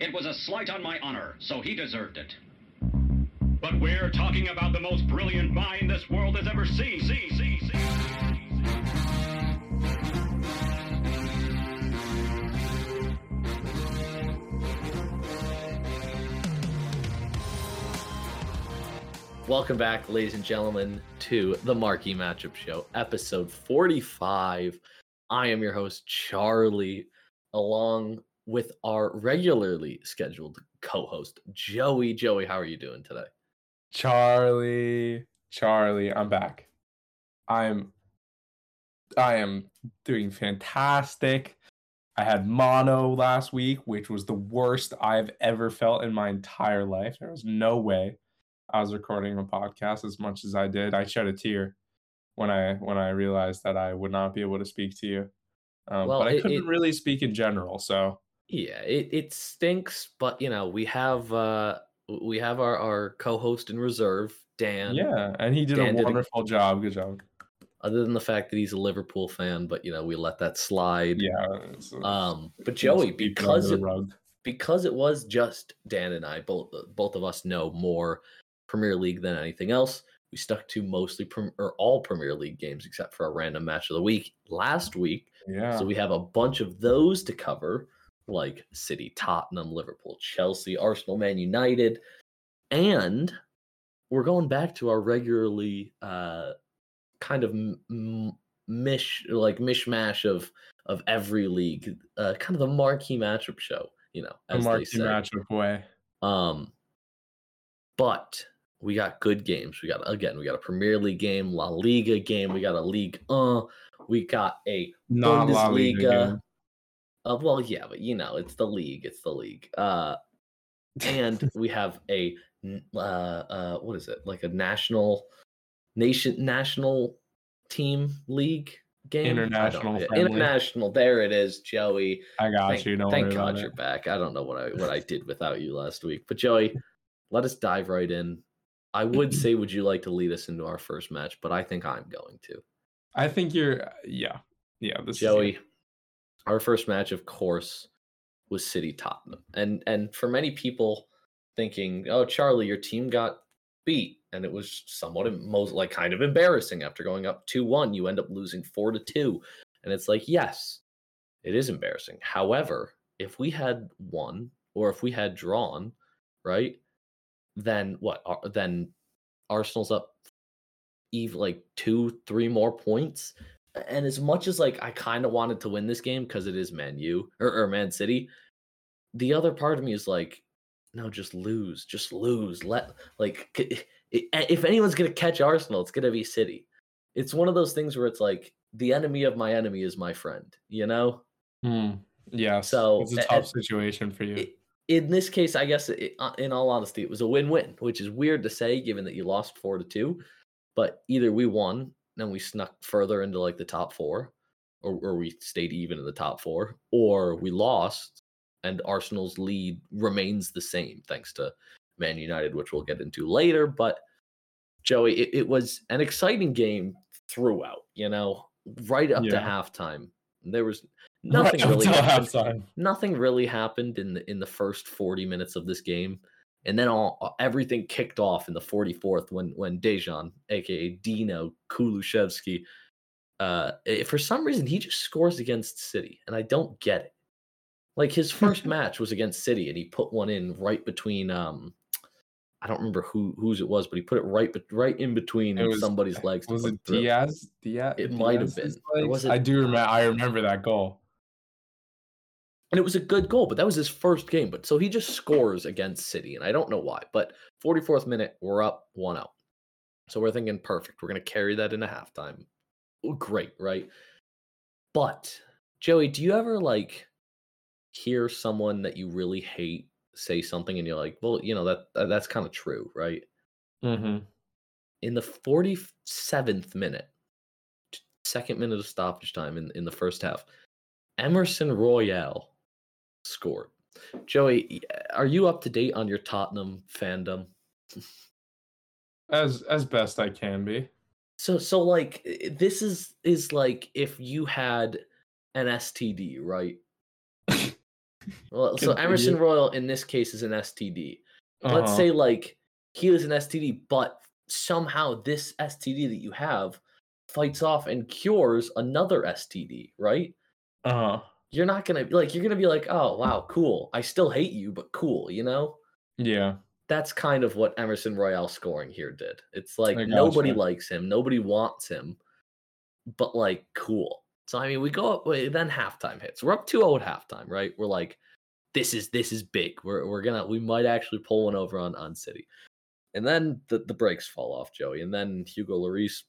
It was a slight on my honor, so he deserved it. But we're talking about the most brilliant mind this world has ever seen. See, see, see. Welcome back, ladies and gentlemen, to the Marquee Matchup Show, episode 45. I am your host, Charlie, along with our regularly scheduled co host, Joey. Joey, how are you doing today? Charlie, Charlie, I'm back. I'm I am doing fantastic. I had mono last week, which was the worst I've ever felt in my entire life. There was no way I was recording a podcast as much as I did. I shed a tear when I when I realized that I would not be able to speak to you. Um, Well, but I it- couldn't it- really speak in general. So Yeah, it, it stinks, but you know, we have uh we have our, our co-host in reserve, Dan. yeah, and he did Dan a did a- wonderful job. Good job. Other than the fact that he's a Liverpool fan, but you know, we let that slide. Yeah. it's- it's- Um, but Joey, because it, because it was just Dan and I, both both of us know more Premier League than anything else. We stuck to mostly prem- or all Premier League games except for a random match of the week last week. yeah. So we have a bunch of those to cover, like City, Tottenham, Liverpool, Chelsea, Arsenal, Man United, and we're going back to our regularly uh, kind of m- mish like mishmash of of every league, uh, kind of the marquee matchup show, you know, a marquee say. matchup way. Um, but we got good games. We got again, we got a Premier League game, La Liga game, we got a League. Uh, we got a Not La Liga. Bundesliga. Uh, well, yeah, but you know, it's the league. It's the league. Uh, and we have a uh, uh, what is it? Like a national nation national team league game. International international. There it is, Joey. I got thank you. Don't thank God you're it. back. I don't know what I what I did without you last week, but Joey, let us dive right in. I would say, would you like to lead us into our first match? But I think I'm going to. I think you're. Yeah. Yeah. This Joey, it. Our first match, of course, was City Tottenham, and and for many people thinking, oh, Charlie, your team got beat, and it was somewhat most like kind of embarrassing after going up two one. You end up losing four to two, and it's like, yes, it is embarrassing. However, if we had won or if we had drawn, right, then what? Then Arsenal's up eve like two, three more points. And as much as like I kind of wanted to win this game because it is Man U or, or Man City, the other part of me is like, no, just lose, just lose. Let like if anyone's gonna catch Arsenal, it's gonna be City. It's one of those things where it's like the enemy of my enemy is my friend. You know. Hmm. Yes. So, it's a tough situation for you. in this case, I guess it, uh, in all honesty, it was a win-win, which is weird to say given that you lost four to two. But either we won and we snuck further into like the top four, or, or we stayed even in the top four, or we lost and Arsenal's lead remains the same thanks to Man United, which we'll get into later. But Joey, it, it was an exciting game throughout. You know, right up to halftime, there was nothing up really happened halftime. nothing really happened in the in the first 40 minutes of this game and then all uh, everything kicked off in the 44th when when Dejan aka Dino Kulusevski uh eh, for some reason he just scores against City and I don't get it like his first match was against City and he put one in right between um I don't remember who whose it was but he put it right right in between was- somebody's legs Was it. Diaz? Diaz? It might have been. Was legs? I do remember. I remember that goal. And it was a good goal, but that was his first game. But so he just scores against City, and I don't know why. But 44th minute, we're up 1 0. So we're thinking, perfect. We're going to carry that into halftime. Ooh, Great, right? But Joey, do you ever like hear someone that you really hate say something and you're like, well, you know, that, that that's kind of true, right? Mm-hmm. In the 47th minute, second minute of stoppage time in, in the first half, Emerson Royal scored. Joey, are you up to date on your Tottenham fandom? As as best I can be. So so like this is is like if you had an STD, right? Well, so Emerson Royal in this case is an STD. Let's Uh-huh. say like he is an STD, but somehow this STD that you have fights off and cures another STD, right? Uh-huh. You're not gonna like you're gonna be like, oh wow, cool. I still hate you, but cool, you know? Yeah. That's kind of what Emerson Royal scoring here did. It's like nobody likes him, nobody wants him, but like cool. So I mean, we go up. Then halftime hits. We're up 2-0 at halftime, right? We're like, this is this is big. We're we're gonna we might actually pull one over on on City, and then the the brakes fall off, Joey, and then Hugo Lloris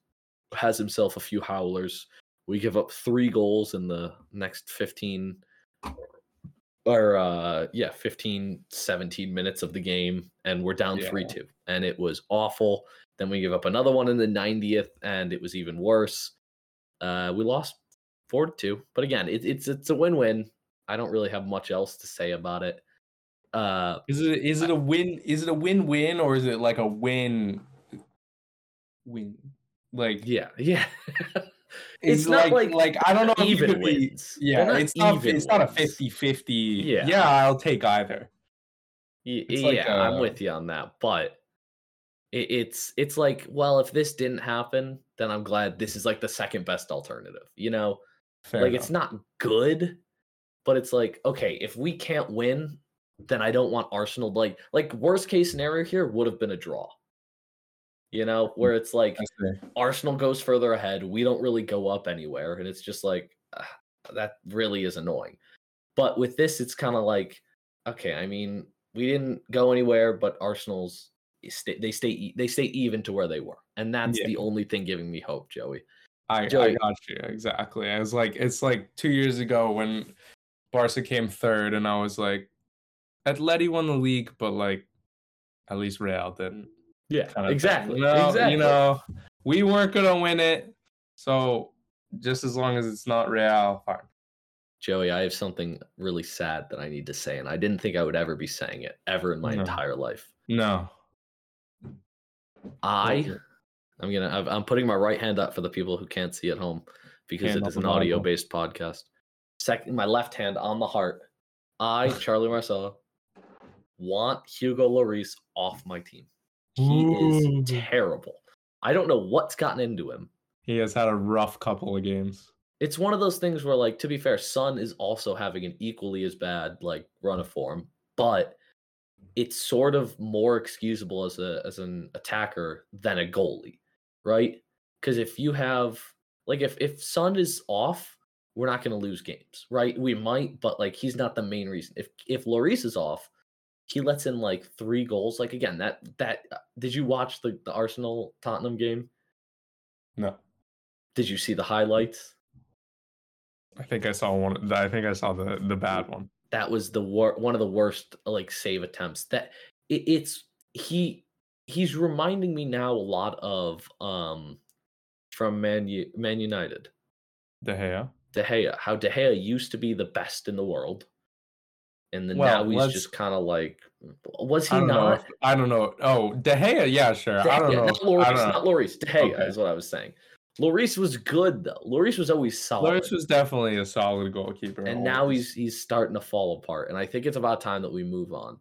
has himself a few howlers. We give up three goals in the next 15 or uh yeah 15 17 minutes of the game and we're down Yeah. 3-2 and it was awful. Then we give up another one in the 90th and it was even worse. Uh we lost 4 to 2 but again it, it's it's a win-win. I don't really have much else to say about it. Uh Is it is it a win is it a win-win or is it like a win win? Like yeah yeah it's, it's not like, like like I don't know if even be wins They're yeah, not it's not even it's not a wins. 50-50. Yeah. Yeah, I'll take either. Y- It's like, yeah, I'm uh, with you on that, but it, it's it's like, well, if this didn't happen, then I'm glad this is like the second best alternative. You know, Fair like enough. it's not good, but it's like, okay, if we can't win, then I don't want Arsenal like like worst case scenario here would have been a draw. You know, where it's like Arsenal goes further ahead, we don't really go up anywhere, and it's just like ah, that really is annoying. But with this, it's kind of like, okay, I mean, we didn't go anywhere, but Arsenal's sta- they stay they stay even to where they were, and that's Yeah. the only thing giving me hope, Joey. I, I got you exactly. I was like, it's like two years ago when Barca came third, and I was like, Atleti won the league, but like, at least Real didn't. Yeah, kind of exactly. You know, exactly. you know, we weren't gonna win it, so just as long as it's not Real, fine. Joey, I have something really sad that I need to say, and I didn't think I would ever be saying it ever in my No. entire life. No. I. I'm gonna, I've- I'm putting my right hand up for the people who can't see at home because Hand it on is the an audio-based podcast. Second, my left hand on the heart. I, Charlie Marcelo, want Hugo Lloris off my team. He Ooh. is terrible. I don't know what's gotten into him. He has had a rough couple of games. It's one of those things where, like, to be fair, Sun is also having an equally as bad like run of form, but it's sort of more excusable as a as an attacker than a goalie, right? Because if you have like if if Sun is off, we're not going to lose games, right? We might, but like he's not the main reason. If if Lloris is off, he lets in like three goals. Like again, that that uh, did you watch the the Arsenal Tottenham game? No. Did you see the highlights? I think I saw one. I think I saw the the bad one. that was the wor- one of the worst like save attempts that it, it's he he's reminding me now a lot of um from man U, man united De Gea. de gea how de gea used to be the best in the world and then now he's let's- just kind of like was he I don't know. I don't know. Oh, De Gea. Yeah, sure. De I don't Gea, know. not Lloris, I don't know. not Lloris, De Gea Okay. is what I was saying. Lloris was good though. Lloris was always solid. Lloris was definitely a solid goalkeeper. and now he's he's starting to fall apart and i think it's about time that we move on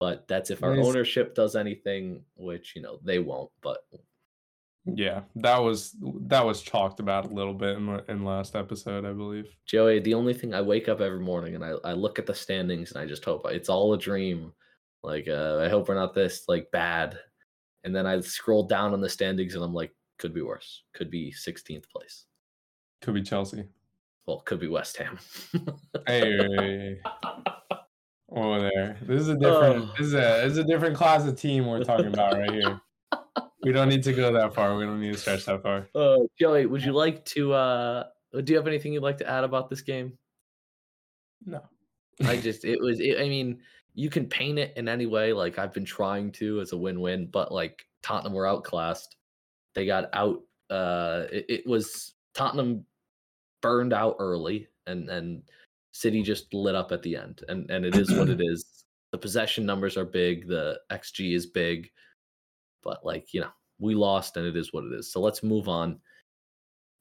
but that's if our ownership does anything which you know they won't but yeah. That was that was talked about a little bit in in last episode, I believe. joey the only thing i wake up every morning and i, I look at the standings and i just hope it's all a dream like uh, i hope we're not this like bad and then i scroll down on the standings and i'm like could be worse could be 16th place Could be Chelsea. well could be west ham Hey. Oh, there. This is a different. Oh. This is a. This is a different class of team we're talking about right here. We don't need to go that far. We don't need to stretch that far. uh, joey would you like to uh do you have anything you'd like to add about this game? No. I just it was it, I mean you can paint it in any way. Like I've been trying to as a win-win but like Tottenham were outclassed. They got out uh it, it was Tottenham burned out early and and City just lit up at the end. And and it is what it is. The possession numbers are big. The xG is big but like you know we lost and it is what it is so let's move on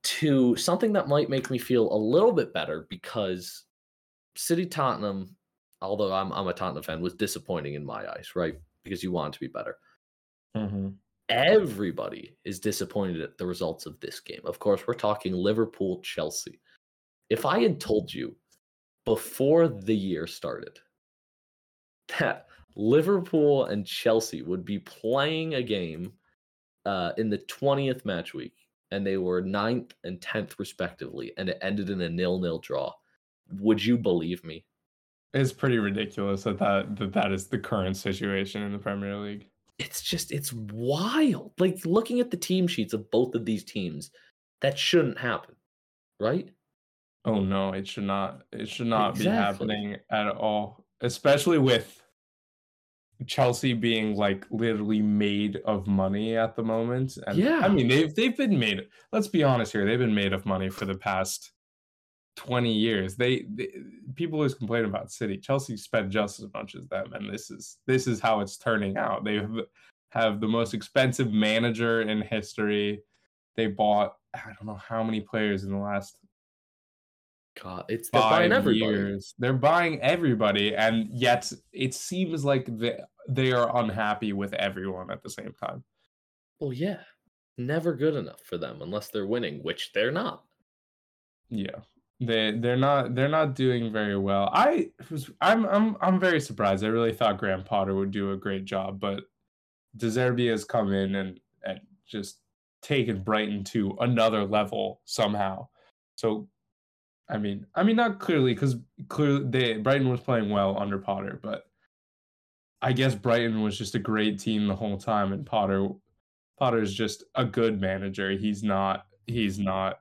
to something that might make me feel a little bit better because City Tottenham although I'm I'm a Tottenham fan, was disappointing in my eyes, right? Because you want to be better. Mhm. Everybody is disappointed at the results of this game. Of course, we're talking Liverpool Chelsea. If I had told you before the year started that Liverpool and Chelsea would be playing a game uh, in the 20th match week and they were ninth and 10th respectively and it ended in a nil-nil draw would you believe me It's pretty ridiculous that that, that that is the current situation in the Premier League. it's just it's wild like looking at the team sheets of both of these teams that shouldn't happen right Oh no, it should not. It should not Exactly. be happening at all. Especially with Chelsea being like literally made of money at the moment. And Yeah. I mean they've they've been made let's be honest here, they've been made of money for the past 20 years. They, they people always complain about City. Chelsea spent just as much as them, and this is this is how it's turning out. They have, have the most expensive manager in history. They bought I don't know how many players in the last god it's they're buying everybody years. They're buying everybody, and yet it seems like they they are unhappy with everyone at the same time. well yeah never good enough for them unless they're winning which they're not Yeah, they they're not they're not doing very well. I was I'm I'm I'm very surprised. I really thought Graham Potter would do a great job, but De Zerbi has come in and and just taken Brighton to another level somehow. So, I mean, I mean not clearly because clearly they Brighton was playing well under Potter, but I guess Brighton was just a great team the whole time, and Potter Potter's just a good manager. He's not he's not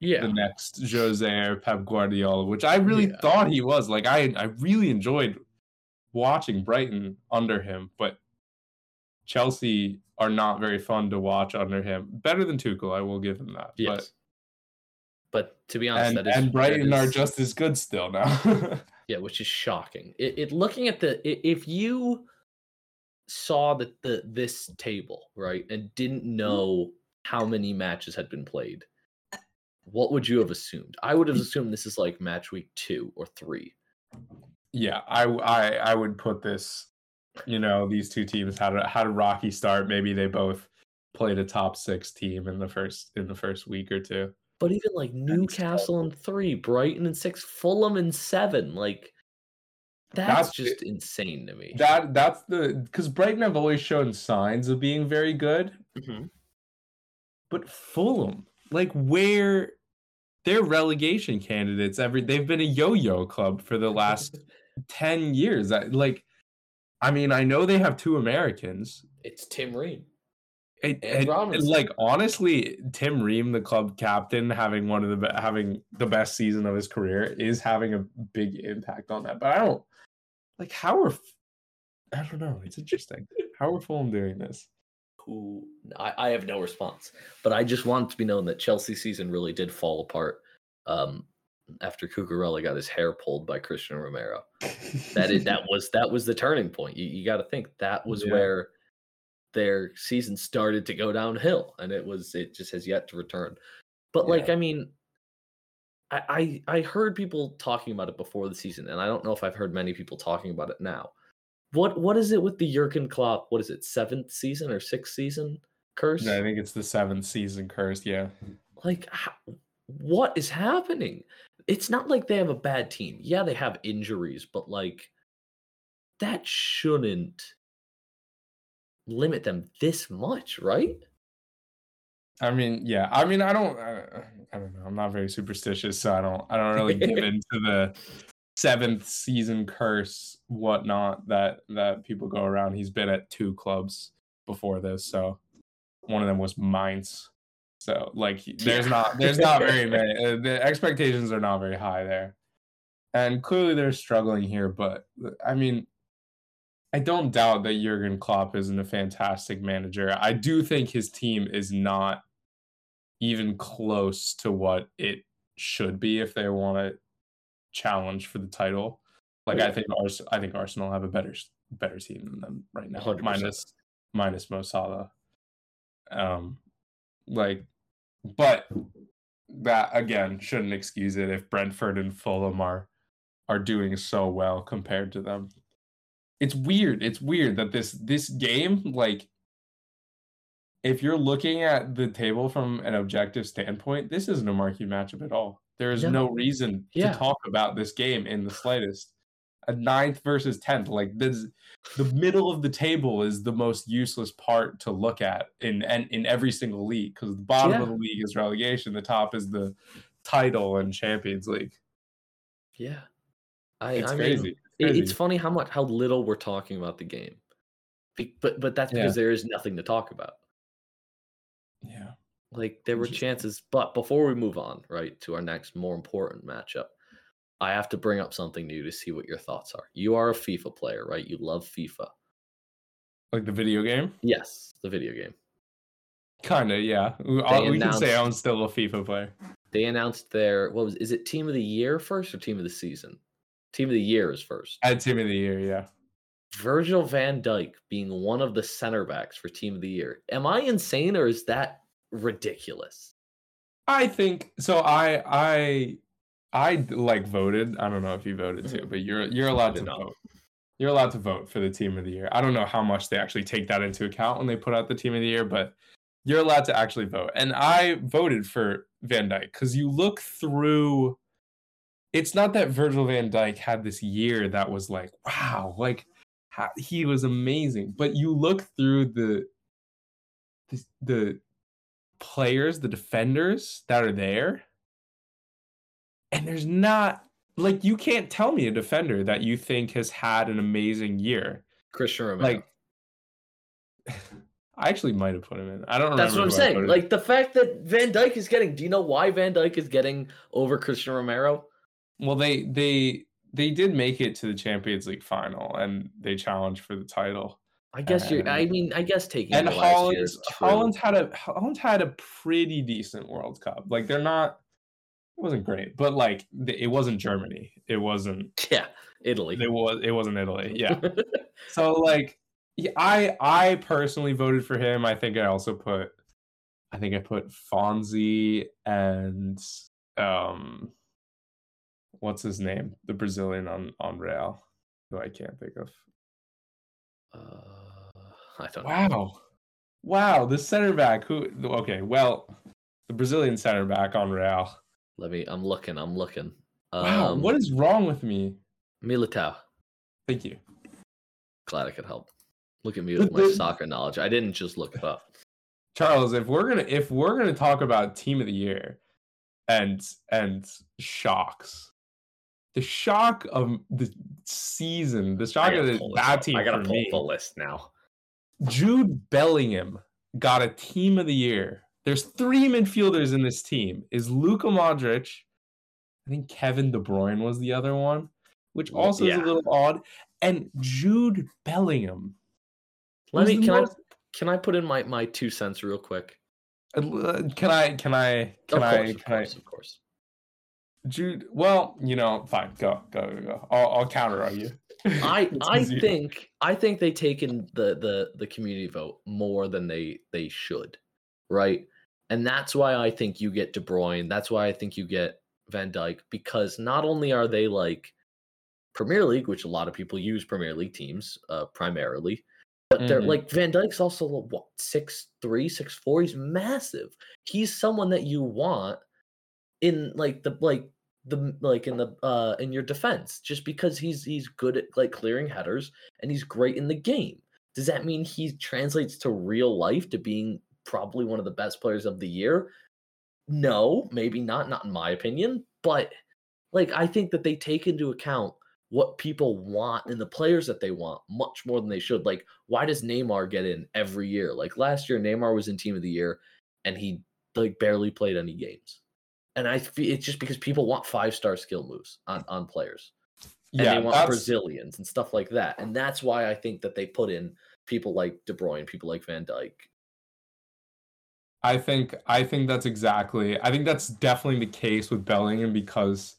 yeah the next Jose or Pep Guardiola, which I really Yeah. thought he was. Like I, I really enjoyed watching Brighton under him, but Chelsea are not very fun to watch under him. Better than Tuchel, I will give him that. yes but, to be honest and, that is and that Brighton are just as good still now. Yeah, which is shocking. It, it looking at the if you saw that the this table right and didn't mm-hmm. know how many matches had been played, what would you have assumed? I would have assumed this is like match week two or three. yeah, I, I I would put this. You know, these two teams had a had a rocky start. Maybe they both played a top six team in the first in the first week or two. But even like Newcastle in three, Brighton in six, Fulham in seven, like that's, That's- just insane to me. That that's the because Brighton have always shown signs of being very good, Mhm. but Fulham, like where they're relegation candidates every they've been a yo-yo club for the last 10 years. I, like I mean, I know they have two Americans. It's Tim Ream. It, it- it- like honestly, Tim Ream, the club captain, having one of the be- having the best season of his career, is having a big impact on that. But I don't like how are F- I don't know. It's interesting. How are Fulham doing this? who I, I have no response, but I just want to be known that Chelsea season really did fall apart um, after Cucurella got his hair pulled by Cristian Romero. That is that was that was the turning point. You, you got to think that was Yeah. where their season started to go downhill, and it was it just has yet to return. But like I mean, I, I I heard people talking about it before the season, and I don't know if I've heard many people talking about it now. What what is it with the Jurgen Klopp? What is it, seventh season or sixth season curse? I think it's the seventh season curse. Yeah, like what is happening it's not like they have a bad team yeah they have injuries but like that shouldn't limit them this much right I mean, yeah. I mean, I don't. I, I don't know. I'm not very superstitious, so I don't. I don't really give into the seventh season curse, whatnot that that people go around. He's been at two clubs before this, so one of them was Mainz. So like, there's not there's not very many. Uh, the expectations are not very high there, and clearly they're struggling here. But I mean, I don't doubt that Jurgen Klopp isn't a fantastic manager. I do think his team is not even close to what it should be if they want to challenge for the title. Like I think Ars- I think Arsenal have a better better team than them right now, 100%. minus minus Mo Salah. Um, like, but that again shouldn't excuse it if Brentford and Fulham are are doing so well compared to them. It's weird. It's weird that this this game like if you're looking at the table from an objective standpoint, this isn't a marquee matchup at all. There is No. no reason Yeah. to talk about this game in the slightest. A ninth versus tenth, like this, the middle of the table is the most useless part to look at in in, in every single league because the bottom of the league is relegation, the top is the title and Champions League. Yeah. I, It's I crazy. mean, it- it's funny how much how little we're talking about the game. But but that's Yeah. because there is nothing to talk about. yeah. Like there were chances, but before we move on, right, to our next more important matchup, I have to bring up something new to see what your thoughts are. You are a FIFA player, right? You love FIFA. Like the video game? Yes, the video game. Kinda, yeah. We, we can say I'm still a FIFA player. They announced their what was is it team of the year first or team of the season? Team of the year is first. At Team of the Year, yeah. Virgil van Dijk being one of the center backs for team of the year. Am I insane or is that ridiculous? I think so. I I I like voted. I don't know if you voted too, mm-hmm. but you're you're allowed to vote. You're allowed to vote for the team of the year. I don't know how much they actually take that into account when they put out the team of the year, but you're allowed to actually vote. And I voted for Van Dijk because you look through. It's not that Virgil Van Dijk had this year that was like wow, like he was amazing, but you look through the the, the players, the defenders that are there, and there's not like you can't tell me a defender that you think has had an amazing year. Cristian Romero. Like, I actually might have put him in. I don't remember. That's what I'm saying. Like the fact that Van Dijk is getting. Do you know why Van Dijk is getting over Cristian Romero? Well, they they they did make it to the Champions League final, and they challenged for the title. I guess you're. I mean, I guess taking and the last year Holland's. Holland's had a Holland's had a pretty decent World Cup. Like they're not. It wasn't great, but like it wasn't Germany. It wasn't. Yeah, Italy. It was. It wasn't Italy. Yeah. so like, yeah, I I personally voted for him. I think I also put. I think I put Fonzie and um. What's his name? The Brazilian on on Real, who I can't think of. uh, I don't know. Wow. Wow, the center back who okay, well, the Brazilian center back on Real. Let me. I'm looking. I'm looking. Wow, Um, what is wrong with me? Militao? Thank you. Glad I could help. Look at me with my soccer knowledge. I didn't just look it up. Charles, if we're going to if we're to talk about team of the year and and shocks. The shock of the season, the shock of the bad team I gotta pull me. the list now. Jude Bellingham got a team of the year. There's three midfielders in this team. Is Luka Modric? I think Kevin De Bruyne was the other one, which also is a little odd. And Jude Bellingham. Let me. Can most- I? Can I put in my my two cents real quick? uh, Can I? Can I? Can of I? course, of can I? of course. Jude. Well, you know, fine. Go, go, go. go. I'll, I'll counter on you. I I easier. think I think they taken the the the community vote more than they they should, right? And that's why I think you get De Bruyne. That's why I think you get Van Dijk because not only are they like Premier League, which a lot of people use Premier League teams uh, primarily, but they're Mhm. like Van Dijk's also what six three, six four. He's massive. He's someone that you want in like the like the like in the uh in your defense just because he's he's good at like clearing headers and he's great in the game. Does that mean he translates to real life to being probably one of the best players of the year? No, maybe not, not in my opinion, but like I think that they take into account what people want and the players that they want much more than they should. Like, why does Neymar get in every year? Like last year, Neymar was in team of the year and he like barely played any games. And I feel it's just because people want five star skill moves on, on players. And yeah, they want that's, Brazilians and stuff like that. And that's why I think that they put in people like De Bruyne, people like Van Dijk. I think I think that's exactly. I think that's definitely the case with Bellingham because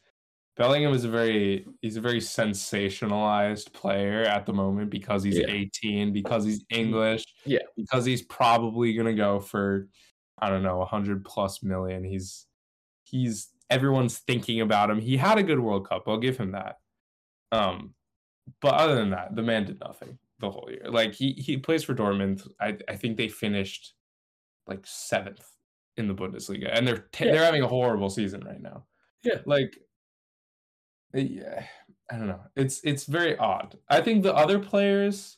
Bellingham is a very he's a very sensationalized player at the moment because he's Yeah. 18, because he's mm-hmm. English, Yeah. because he's probably gonna go for I don't know 100 plus million. He's he's everyone's thinking about him. He had a good World Cup. I'll give him that. Um, but other than that, the man did nothing the whole year. Like he he plays for Dortmund. I I think they finished like seventh in the Bundesliga, and they're t- Yeah. they're having a horrible season right now. Yeah. like yeah, I don't know. It's it's very odd. I think the other players.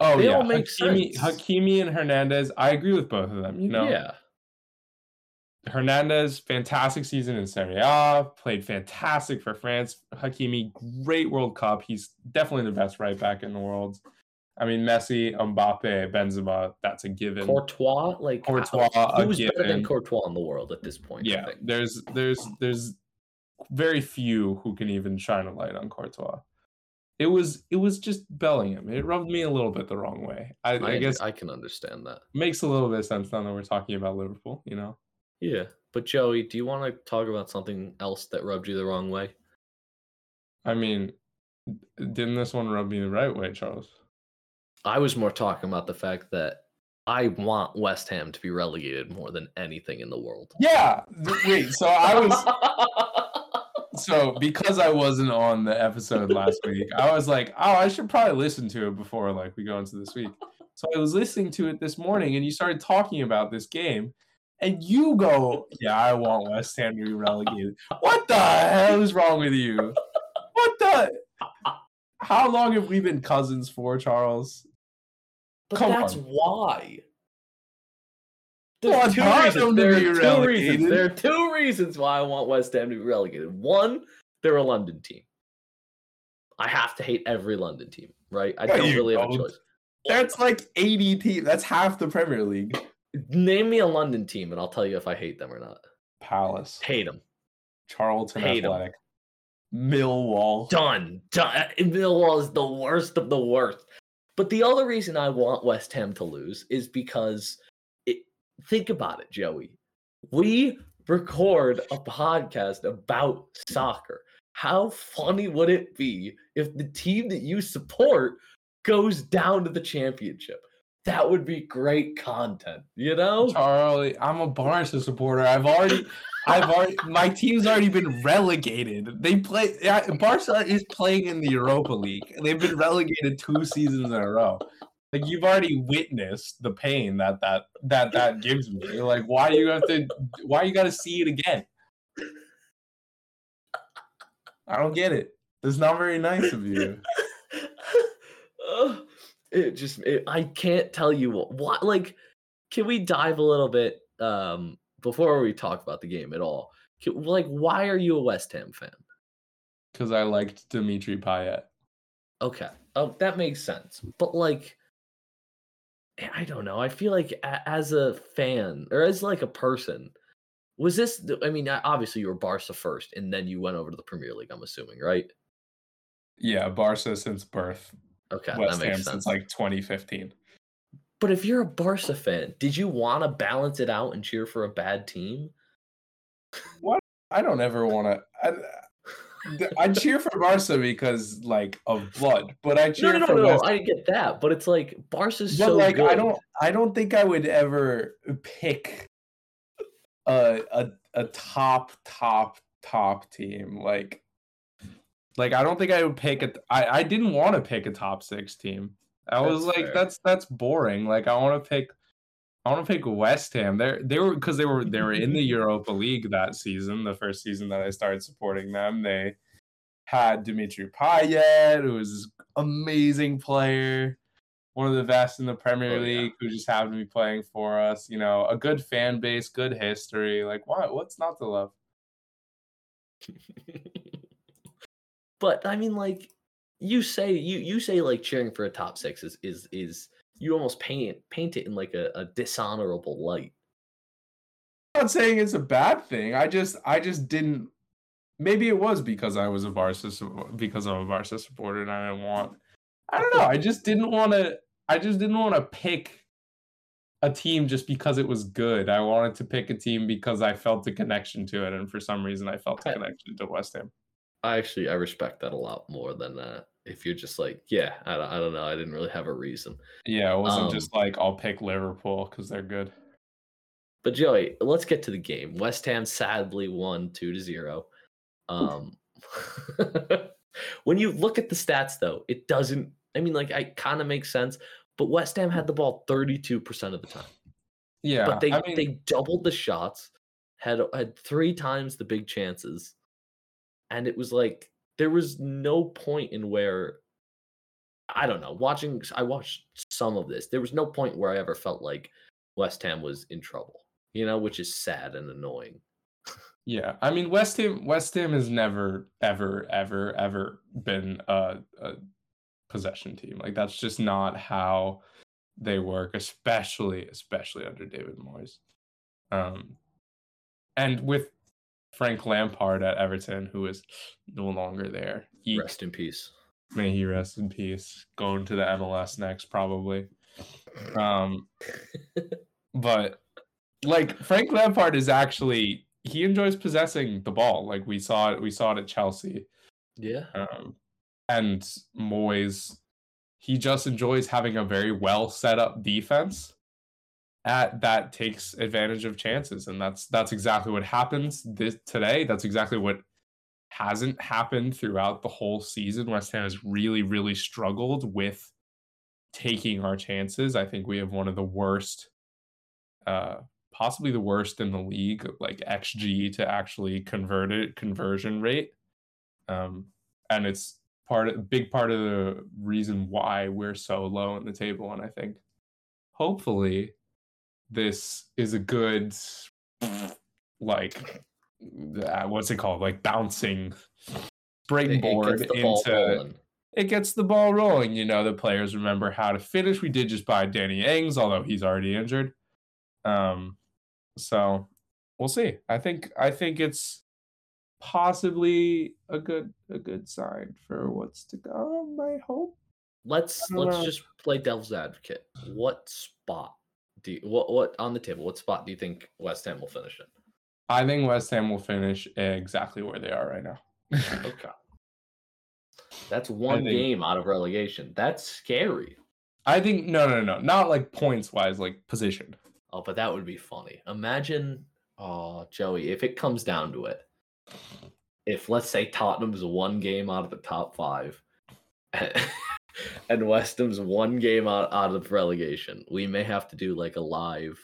Oh They yeah, Hakimi, sense. Hakimi and Hernandez. I agree with both of them. You know, Yeah. Hernandez, fantastic season in Serie A, played fantastic for France. Hakimi, great World Cup. He's definitely the best right back in the world. I mean, Messi, Mbappe, Benzema, that's a given. Courtois, like Courtois, a who's better than. Courtois in the world at this point? I yeah, there's there's there's very few who can even shine a light on Courtois. It was it was just Bellingham. It rubbed me a little bit the wrong way. I, I, I, guess I can understand that. makes a little bit of sense now that we're talking about Liverpool. You know, Yeah, but Joey, do you want to talk about something else that rubbed you the wrong way? I mean, didn't this one rub me the right way, Charles? I was more talking about the fact that I want West Ham to be relegated more than anything in the world. Yeah. Wait. So I was so because I wasn't on the episode last week, I was like, oh, I should probably listen to it before like we go into this week. So I was listening to it this morning, and you started talking about this game, and you go, "Yeah, I want West Ham to be relegated." What the hell is wrong with you? What the? How long have we been cousins for, Charles? But Come that's on. why. Well, There's two want reasons. There two reasons. There are two reasons why I want West Ham to be relegated. One, they're a London team. I have to hate every London team, right? I No, don't really have a choice. That's like 80 teams. That's half the Premier League. Name me a London team, and I'll tell you if I hate them or not. Palace, Hate them. Charlton Hate. Athletic, Millwall. Done. Done. Uh, Millwall is the worst of the worst. But the other reason I want West Ham to lose is because it, think about it, Joey. We record a podcast about soccer. How funny would it be if the team that you support goes down to the championship? That would be great content, you know? Charlie, I'm a Barca supporter. I've already, I've already, my team's already been relegated. They play. yeah, Barca is playing in the Europa League. And they've been relegated two seasons in a row. Like you've already witnessed the pain that that that that gives me. Like why you have to? Why you got to see it again? I don't get it. It's not very nice of you. It just it, I can't tell you what, what like can we dive a little bit um before we talk about the game at all Can- like why are you a West Ham fan Because I liked Dimitri Payet. okay oh that makes sense but like eh, I don't know I feel like a- as a fan or as like a person was this I mean obviously you were Barca first and then you went over to the Premier League I'm assuming right Yeah, Barca since birth. Okay West that Ham makes sense since like 2015. But if you're a Barca fan, did you want to balance it out and cheer for a bad team? What? I don't ever want to. I, I cheer for Barca because like of blood, but I No, cheer no, no, no. West. I get that, but it's like Barca's but so like good. I don't, I don't think I would ever pick a a a top top top team like. Like I don't think I would pick it. I I didn't want to pick a top six team. I was That's like, fair. that's that's boring. Like I want to pick. I want to pick West Ham. They they were because they were they were in the Europa League that season, the first season that I started supporting them. They had Dimitri Payet, who was amazing player, one of the best in the Premier Oh, yeah. League, who just happened to be playing for us. You know, a good fan base, good history. Like, what? What's not to love? but I mean, like you say, you you say like cheering for a top six is is is you almost paint paint it in like a, a dishonorable light. I'm not saying it's a bad thing. I just I just didn't. Maybe it was because I was a Barca because I'm a Barca supporter and I didn't want. I don't know. I just didn't want to. I just didn't want to pick a team just because it was good. I wanted to pick a team because I felt a connection to it, and for some reason, I felt a connection to West Ham. I actually I respect that a lot more than uh, if you're just like, yeah, I don't, I don't know, I didn't really have a reason. Yeah, it wasn't Um, just like I'll pick Liverpool because they're good. But Joey, let's get to the game. West Ham sadly won two to zero. Um, when you look at the stats, though, it doesn't. I mean, like, I kind of makes sense. But West Ham had the ball 32% of the time. Yeah, but they I mean, they doubled the shots, had had three times the big chances, and it was like there was no point in where I don't know. Watching, I watched some of this. There was no point where I ever felt like West Ham was in trouble. You know, which is sad and annoying. Yeah, I mean West Ham. West Ham has never, ever, ever, ever been a, a possession team. Like that's just not how they work, especially, especially under David Moyes. Um, and with Frank Lampard at Everton, who is no longer there. He, Rest in peace. may he rest in peace. Going to the MLS next, probably. Um, but like Frank Lampard is actually he enjoys possessing the ball. Like we saw it, we saw it at Chelsea. Yeah. Um, and Moyes, he just enjoys having a very well set up defense at that takes advantage of chances, and that's that's exactly what happens this today. That's exactly what hasn't happened throughout the whole season. West Ham has really, really struggled with taking our chances. I think we have one of the worst, uh, possibly the worst in the league, like XG to actually convert it conversion rate. Um, and it's part of big part of the reason why we're so low in the table. And I think hopefully this is a good like uh, what's it called? Like bouncing It- it springboard ball into it gets the ball rolling. You know, the players remember how to finish. We did just buy Danny Ings, although he's already injured. Um, so we'll see. I think I think it's possibly a good a good sign for what's to come. I hope. Let's let's know. just play devil's advocate. What spot do you, what what on the table? What spot do you think West Ham will finish in? I think West Ham will finish exactly where they are right now. Okay. That's one think- game out of relegation. That's scary. I think no, no, no, not like points wise, like position. Oh, but that would be funny. Imagine, oh, Joey, if it comes down to it, if let's say Tottenham's one game out of the top five, and West Ham's one game out, out of relegation, we may have to do like a live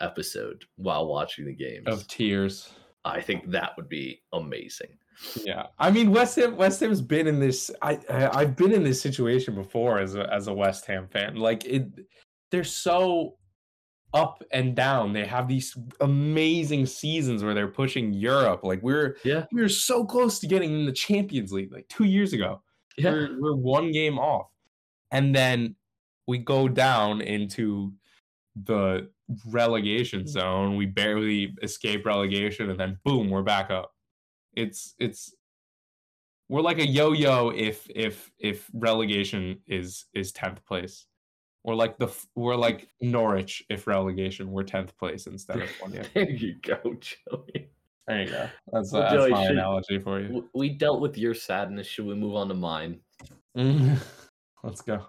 episode while watching the games. of tears. I think that would be amazing. Yeah, I mean West Ham. West Ham's been in this. I, I I've been in this situation before as a as a West Ham fan. Like it, they're so up and down. They have these amazing seasons where they're pushing Europe. Like we're Yeah. we were so close to getting in the Champions League like two years ago. Yeah. We're we're one game off, and then we go down into the relegation mm-hmm. zone. We barely escape relegation, and then boom, we're back up. It's it's we're like a yo-yo if if if relegation is is tenth place. We're like the we're like Norwich if relegation we're tenth place instead of twentieth. There you go, Joey. There you go. That's, Well, that's Joey, my should- analogy for you. We dealt with your sadness. Should we move on to mine? Let's go.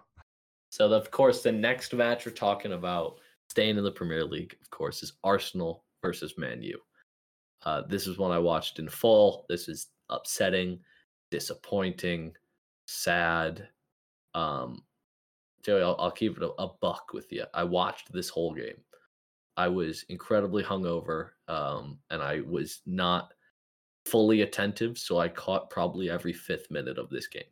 So, of course, the next match we're talking about staying in the Premier League, of course, is Arsenal versus Man U. Uh, this is one I watched in full. This is upsetting, disappointing, sad. Um, Joey, I'll, I'll keep it a, a buck with you. I watched this whole game. I was incredibly hungover, um, and I was not fully attentive, so I caught probably every fifth minute of this game.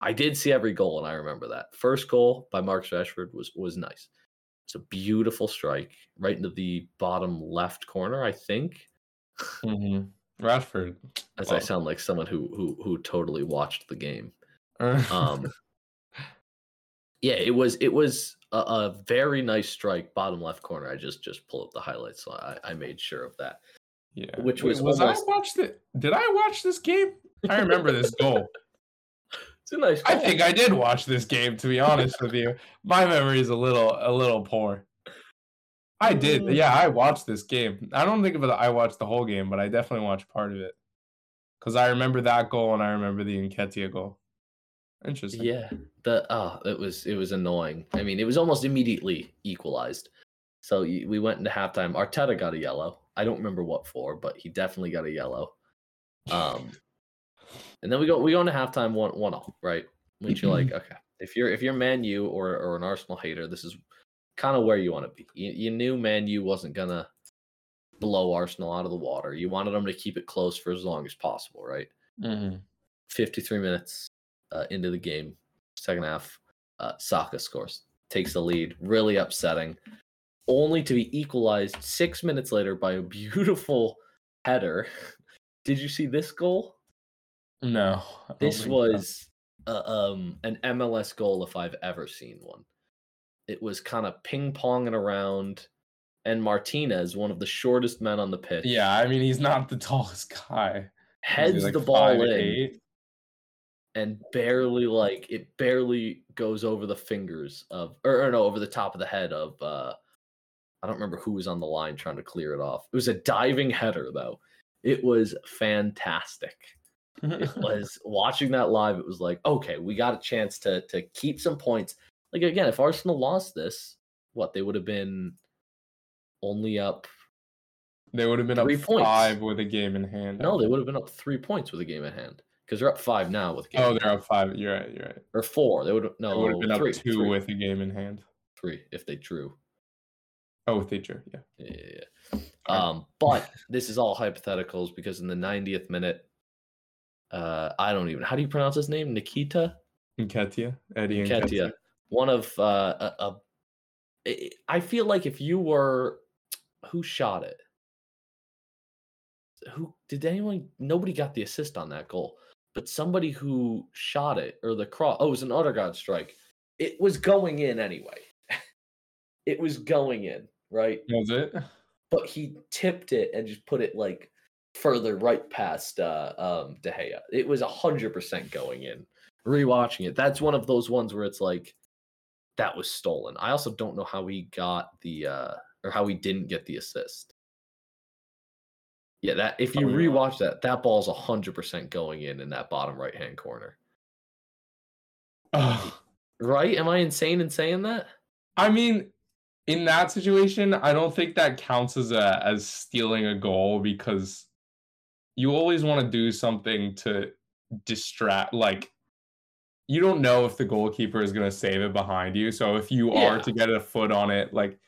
I did see every goal, and I remember that. First goal by Mark Rashford was was nice. It's a beautiful strike right into the bottom left corner, I think. hmm Rashford. As I sound like someone who who who totally watched the game. Um, yeah, it was it was a, a very nice strike, bottom left corner. I just just pull up the highlights, so I, I made sure of that. yeah. which Wait, was was almost- I watched it? Did I watch this game? I remember this goal. It's a nice. I think I did watch this game. To be honest with you, my memory is a little a little poor. I did. Mm. Yeah, I watched this game. I don't think of it. I watched the whole game, but I definitely watched part of it because I remember that goal and I remember the Nketiah goal. Interesting. Yeah, the oh, it was it was annoying. I mean, it was almost immediately equalized. So we went into halftime. Arteta got a yellow. I don't remember what for, but he definitely got a yellow. Um, And then we go we go into halftime one one all, right? Which you're like, okay, if you're if you're Man U or or an Arsenal hater, this is kind of where you want to be. You, you knew Man U wasn't gonna blow Arsenal out of the water. You wanted them to keep it close for as long as possible, right? Mm-hmm. 53 minutes uh, into the game, second half, uh, Saka scores, takes the lead. Really upsetting. Only to be equalized six minutes later by a beautiful header. Did you see this goal? No. This was uh, um, an MLS goal if I've ever seen one. It was kind of ping ponging around, and Martinez, one of the shortest men on the pitch, Yeah, I mean he's not the tallest guy. Heads like, the ball in. 5'8"? And barely like it barely goes over the fingers of or, or no over the top of the head of uh I don't remember who was on the line trying to clear it off. It was a diving header though. It was fantastic. It was watching that live it was like okay, we got a chance to to keep some points. Like again, if Arsenal lost this, what they would have been only up They would have been up Three points. five with a game in hand. no, they would have been up 3 points with a game in hand cuz they're up 5 now with game Oh, they're up five. You're right. You're right. or 4. They would They no would have been up three, two three. with a game in hand. three if they drew. Oh, with the drew. Yeah. Yeah, yeah, yeah. Um, but this is all hypotheticals because in the 90th minute, uh, I don't even how do you pronounce his name? Nikita Nketiah, Eddie Ketia, Nketiah. one of uh, a, a. I- I feel like if you were, who shot it? Who did anyone? Nobody got the assist on that goal, but somebody who shot it or the cross. Oh, it was an Odegaard strike. It was going in anyway. it was going in, right? Was it? but he tipped it and just put it like further right past uh um De Gea. It was a hundred percent going in. Rewatching it, that's one of those ones where it's like that was stolen. I also don't know how he got the uh or how he didn't get the assist. Yeah, that if you Oh, yeah. rewatch that, that ball's a hundred percent going in in that bottom right hand corner. Ugh. Right? Am I insane in saying that? I mean, in that situation, I don't think that counts as a as stealing a goal because you always want to do something to distract like you don't know if the goalkeeper is going to save it behind you. So if you are to get a foot on it, like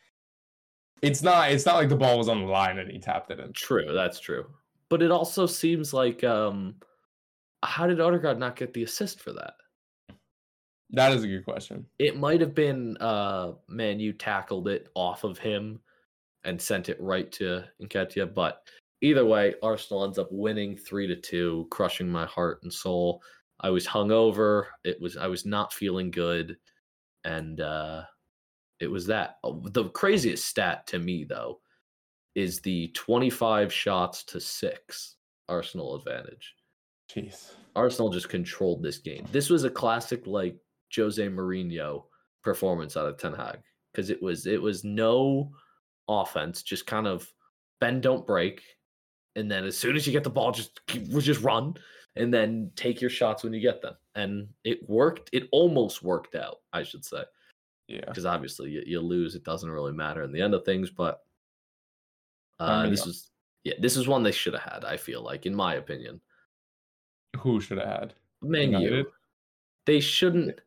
it's not it's not like the ball was on the line and he tapped it in. True, that's true. But it also seems like um how did Odegaard not get the assist for that? That is a good question. It might have been uh man, you tackled it off of him and sent it right to Nketiah, but either way, Arsenal ends up winning three to two, crushing my heart and soul. I was hungover. It was I was not feeling good, and uh it was that. Oh, The craziest stat to me though is the 25 shots to six Arsenal advantage. Jeez. Arsenal just controlled this game. This was a classic like Jose Mourinho performance out of Ten Hag because it was it was no offense, just kind of bend don't break, and then as soon as you get the ball, just keep- just run, and then take your shots when you get them. And it worked. It almost worked out, I should say, Yeah. because obviously you, you lose, it doesn't really matter in the end of things. But uh, I mean, this was yeah, this is one they should have had. I feel like, in my opinion. Who should have had? Man, United? you. They shouldn't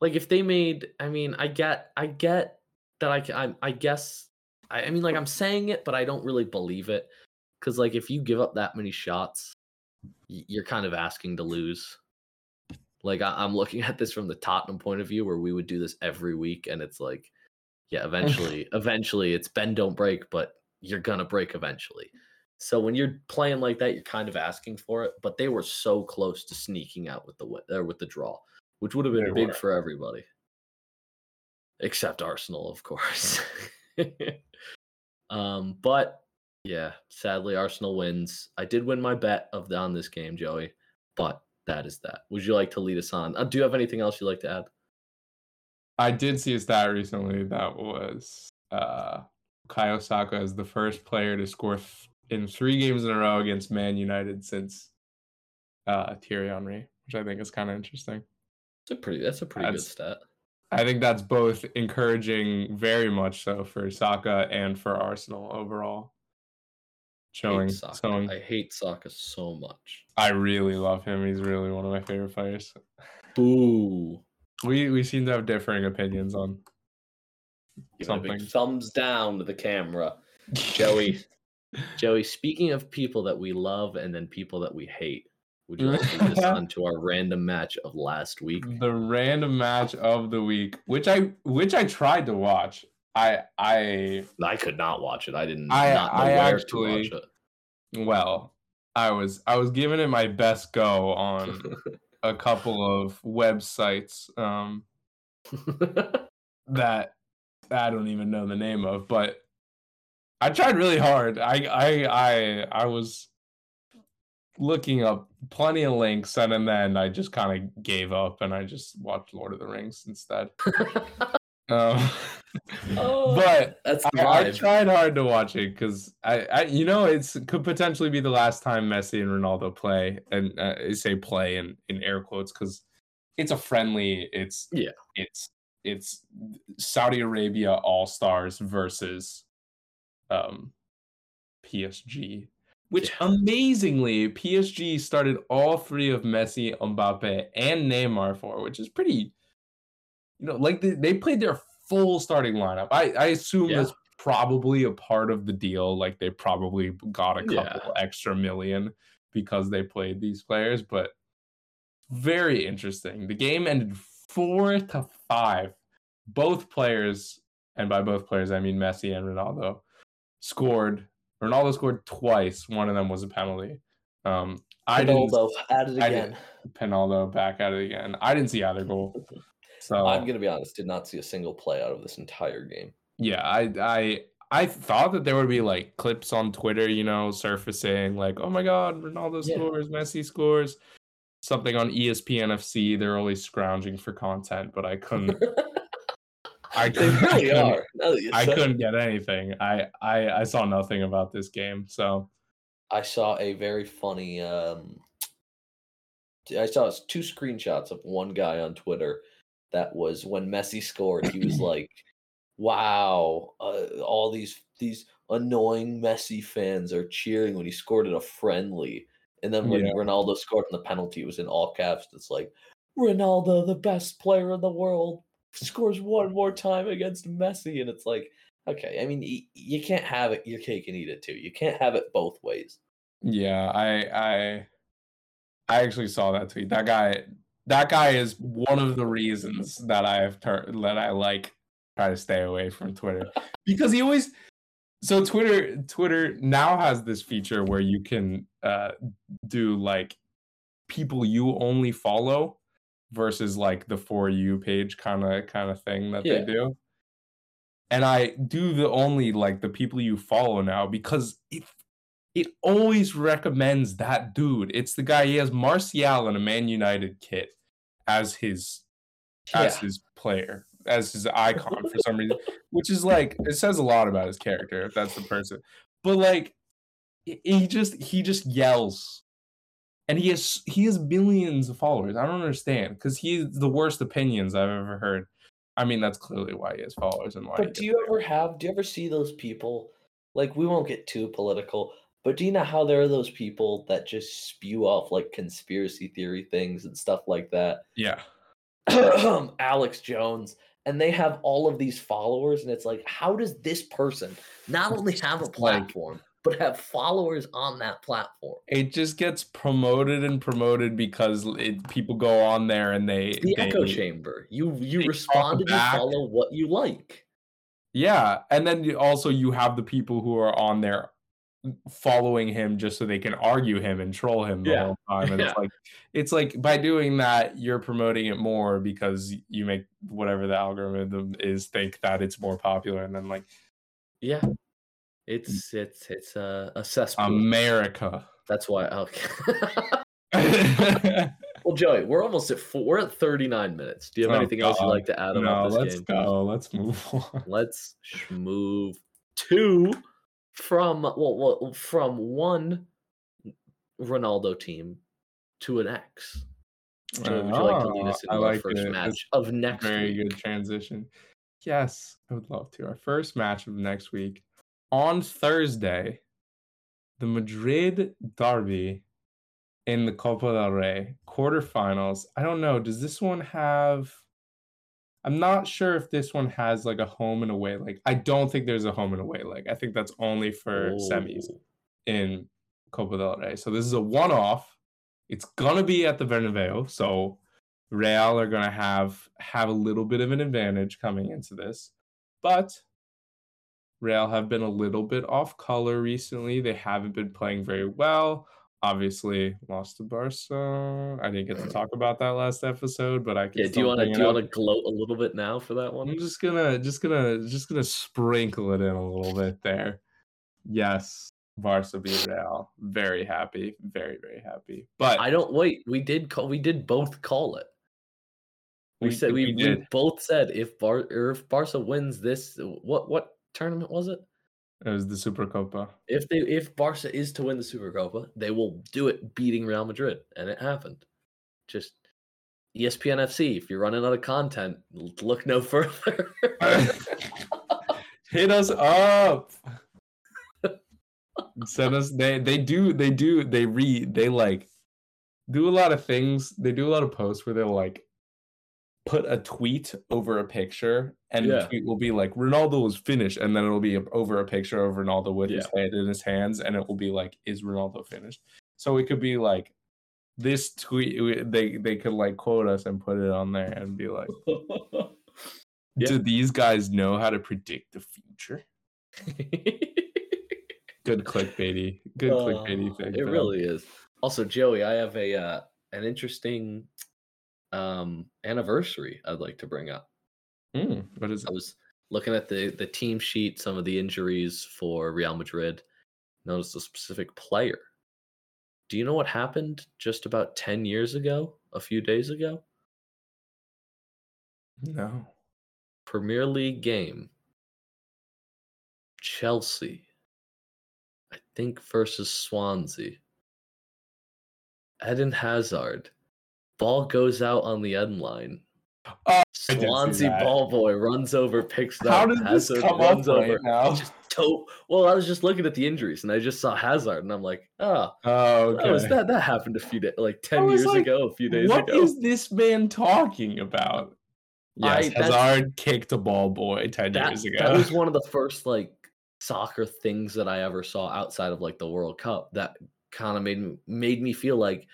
like if they made. I mean, I get, I get that. I, I, I guess. I, I mean, like I'm saying it, but I don't really believe it because, like, if you give up that many shots, y- you're kind of asking to lose. Like I, I'm looking at this from the Tottenham point of view, where we would do this every week, and it's like, yeah, eventually, eventually, it's bend don't break, but you're gonna break eventually. So when you're playing like that, you're kind of asking for it. But they were so close to sneaking out with the win- or with the draw, which would have been They big were. for everybody, except Arsenal, of course. um, but yeah, sadly, Arsenal wins. I did win my bet of the, on this game, Joey, but that is that. Would you like to lead us on? Uh, do you have anything else you'd like to add? I did see a stat recently that was uh Bukayo Saka is the first player to score th- in three games in a row against Man United since uh Thierry Henry, which I think is kind of interesting. It's a pretty. That's a pretty That's- good stat. I think that's both encouraging, very much so for Saka and for Arsenal overall. Showing hate showing I hate Saka so much. I really love him. He's really one of my favorite players. Boo. We we seem to have differing opinions on Give Something. thumbs down to the camera. Joey. Joey, speaking of people that we love and then people that we hate, would you like to on to our random match of last week? the random match of the week, which I which I tried to watch. I I I could not watch it. I didn't I- not know I where actually- to watch well, I was I was giving it my best go on a couple of websites um that I don't even know the name of, but I tried really hard. I I I I was looking up plenty of links and then I just kind of gave up and I just watched Lord of the Rings instead. Um, Oh, but that's I, I tried hard to watch it because I, I, you know, it's could potentially be the last time Messi and Ronaldo play, and uh, say play in in air quotes because it's a friendly. It's Yeah. It's it's Saudi Arabia All Stars versus um PSG, which Yeah. amazingly PSG started all three of Messi, Mbappe, and Neymar for, which is pretty. You know, like they, they played their full starting lineup. I I assume Yeah. that's probably a part of the deal. Like they probably got a couple Yeah. extra million because they played these players, but very interesting. The game ended four to five. Both players, and by both players I mean Messi and Ronaldo, scored. Ronaldo scored twice. One of them was a penalty. Um, I didn't. Ronaldo at it I again. Penaldo back at it again. I didn't see either goal. So I'm gonna be honest, did not see a single play out of this entire game. yeah, I I I thought that there would be like clips on Twitter, you know, surfacing like, oh my god, Ronaldo Yeah. scores, Messi scores. Something on ESPN FC, they're always scrounging for content, but I couldn't I couldn't, I really couldn't- that you I couldn't get anything. I, I I saw nothing about this game. So I saw a very funny. Um, I saw two screenshots of one guy on Twitter that was when Messi scored. He was like, "Wow, uh, all these these annoying Messi fans are cheering when he scored in a friendly." And then when Yeah. Ronaldo scored on the penalty, it was in all caps. It's like Ronaldo, the best player in the world, scores one more time against Messi, and it's like, okay, I mean, y- you can't have it your cake and eat it too. You can't have it both ways. Yeah, I I I actually saw that tweet. That guy that guy is one of the reasons that I have turned that I like try to stay away from Twitter because he always so Twitter Twitter now has this feature where you can uh do like people you only follow versus like the for you page kind of kind of thing that Yeah. they do. And I do the only like the people you follow now because it it always recommends that dude. It's the guy he has Martial in a Man United kit as his as his player, as his icon for some reason, which is like it says a lot about his character if that's the person. But like he- just he just yells. And he has he has millions of followers. I don't understand because he has the worst opinions I've ever heard. I mean, that's clearly why he has followers and why. But do you ever have? Do you ever see those people? Like, we won't get too political, but do you know how there are those people that just spew off like conspiracy theory things and stuff like that? yeah. Alex Jones, and they have all of these followers, and it's like, how does this person not only have a platform but have followers on that platform? it just gets promoted and promoted because it, people go on there and they, The they echo chamber. You you respond and you follow what you like. yeah and then also you have the people who are on there following him just so they can argue him and troll him the Yeah. whole time and Yeah. it's like it's like by doing that you're promoting it more because you make whatever the algorithm is think that it's more popular and then like Yeah. It's mm. it's it's a, a cesspool. america That's why. Oh, okay. well, Joey, we're almost at four, we're at thirty nine minutes. Do you have Oh, anything else you'd like to add no about this let's game? go let's move on Let's sh- move to from well, well from one Ronaldo team to an X. Joey, would you like to lead Ah, us into our like first it. match It's of next week? Very week? good transition. Yes, I would love to. Our first match of next week on Thursday. the Madrid derby in the Copa del Rey quarterfinals. I don't know. Does this one have? I'm not sure if this one has like a home and away leg. I don't think there's a home and away leg. I think that's only for semis in Copa del Rey. So this is a one-off. It's gonna be at the Bernabeu, so Real are gonna have have a little bit of an advantage coming into this, but Real have been a little bit off color recently. They haven't been playing very well. Obviously, lost to Barca. I didn't get to talk about that last episode, but I can. Yeah, do you want to do you want to gloat a little bit now for that one? I'm just gonna just gonna just gonna sprinkle it in a little bit there. Yes, Barca beat Real. Very happy, very very happy. But I don't wait. We did call. We did both call it. We, We- said we, we we, both said if Bar or if Barca wins this, what what tournament was it? It was the Supercopa. If they if Barca is to win the Supercopa, they will do it beating Real Madrid, and it happened. Just ESPN FC. If you're running out of content, look no further. Hit us up. Send us. They they do they do they read they like do a lot of things. They do a lot of posts where they're like put a tweet over a picture, and Yeah. the tweet will be like Ronaldo is finished, and then it'll be over a picture of Ronaldo with his head in his hands, and it will be like, is Ronaldo finished? So it could be like this tweet. They they could like quote us and put it on there and be like, Yeah. do these guys know how to predict the future? Good clickbaity. Good clickbaity Oh, thing. It them. really is. Also, Joey, I have a uh, an interesting um anniversary I'd like to bring up. Mm, what is I was looking at the the team sheet, some of the injuries for Real Madrid. Noticed a specific player. Do you know what happened just about 10 years ago, a few days ago? No. Premier League game. Chelsea. I think versus Swansea. Eden Hazard. Ball goes out on the end line. Oh, I Swansea ball boy runs over, picks it How up. did this Hazard come up runs over. right now? Just to- well, I was just looking at the injuries and I just saw Hazard and I'm like, oh, Oh, that was that that happened a few days like 10 years like, ago, a few days What ago. What is this man talking about? I- Yes, that's- Hazard kicked a ball boy 10 that, years ago. that was one of the first like soccer things that I ever saw outside of like the World Cup that kind of made me made me feel like "Eh,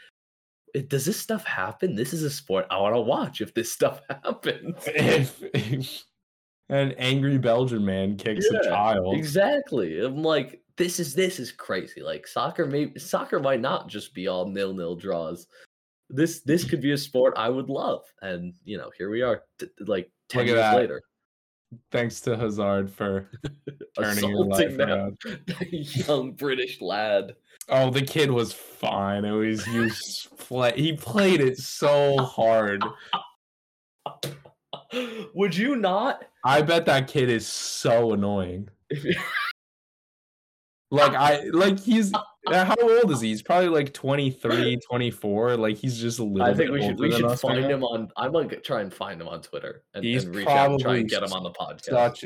does this stuff happen? This is a sport I want to watch if this stuff happens. if, if an angry Belgian man kicks a child. Exactly. I'm like this is this is crazy. Like soccer may soccer might not just be all nil nil draws. This this could be a sport I would love. And you know, here we are t- like 10 Look years later. Thanks to Hazard for turning your life that, around. that young British lad. Oh, the kid was fine. It was was play, he played it so hard. Would you not? I bet that kid is so annoying. If you- Like I like he's uh, how old is he? He's probably like 23, 24. Like he's just a little I think bit we should we should us right find now. him on. I'm gonna try and find him on Twitter and, He's and reach out and try probably and get him on the podcast. Such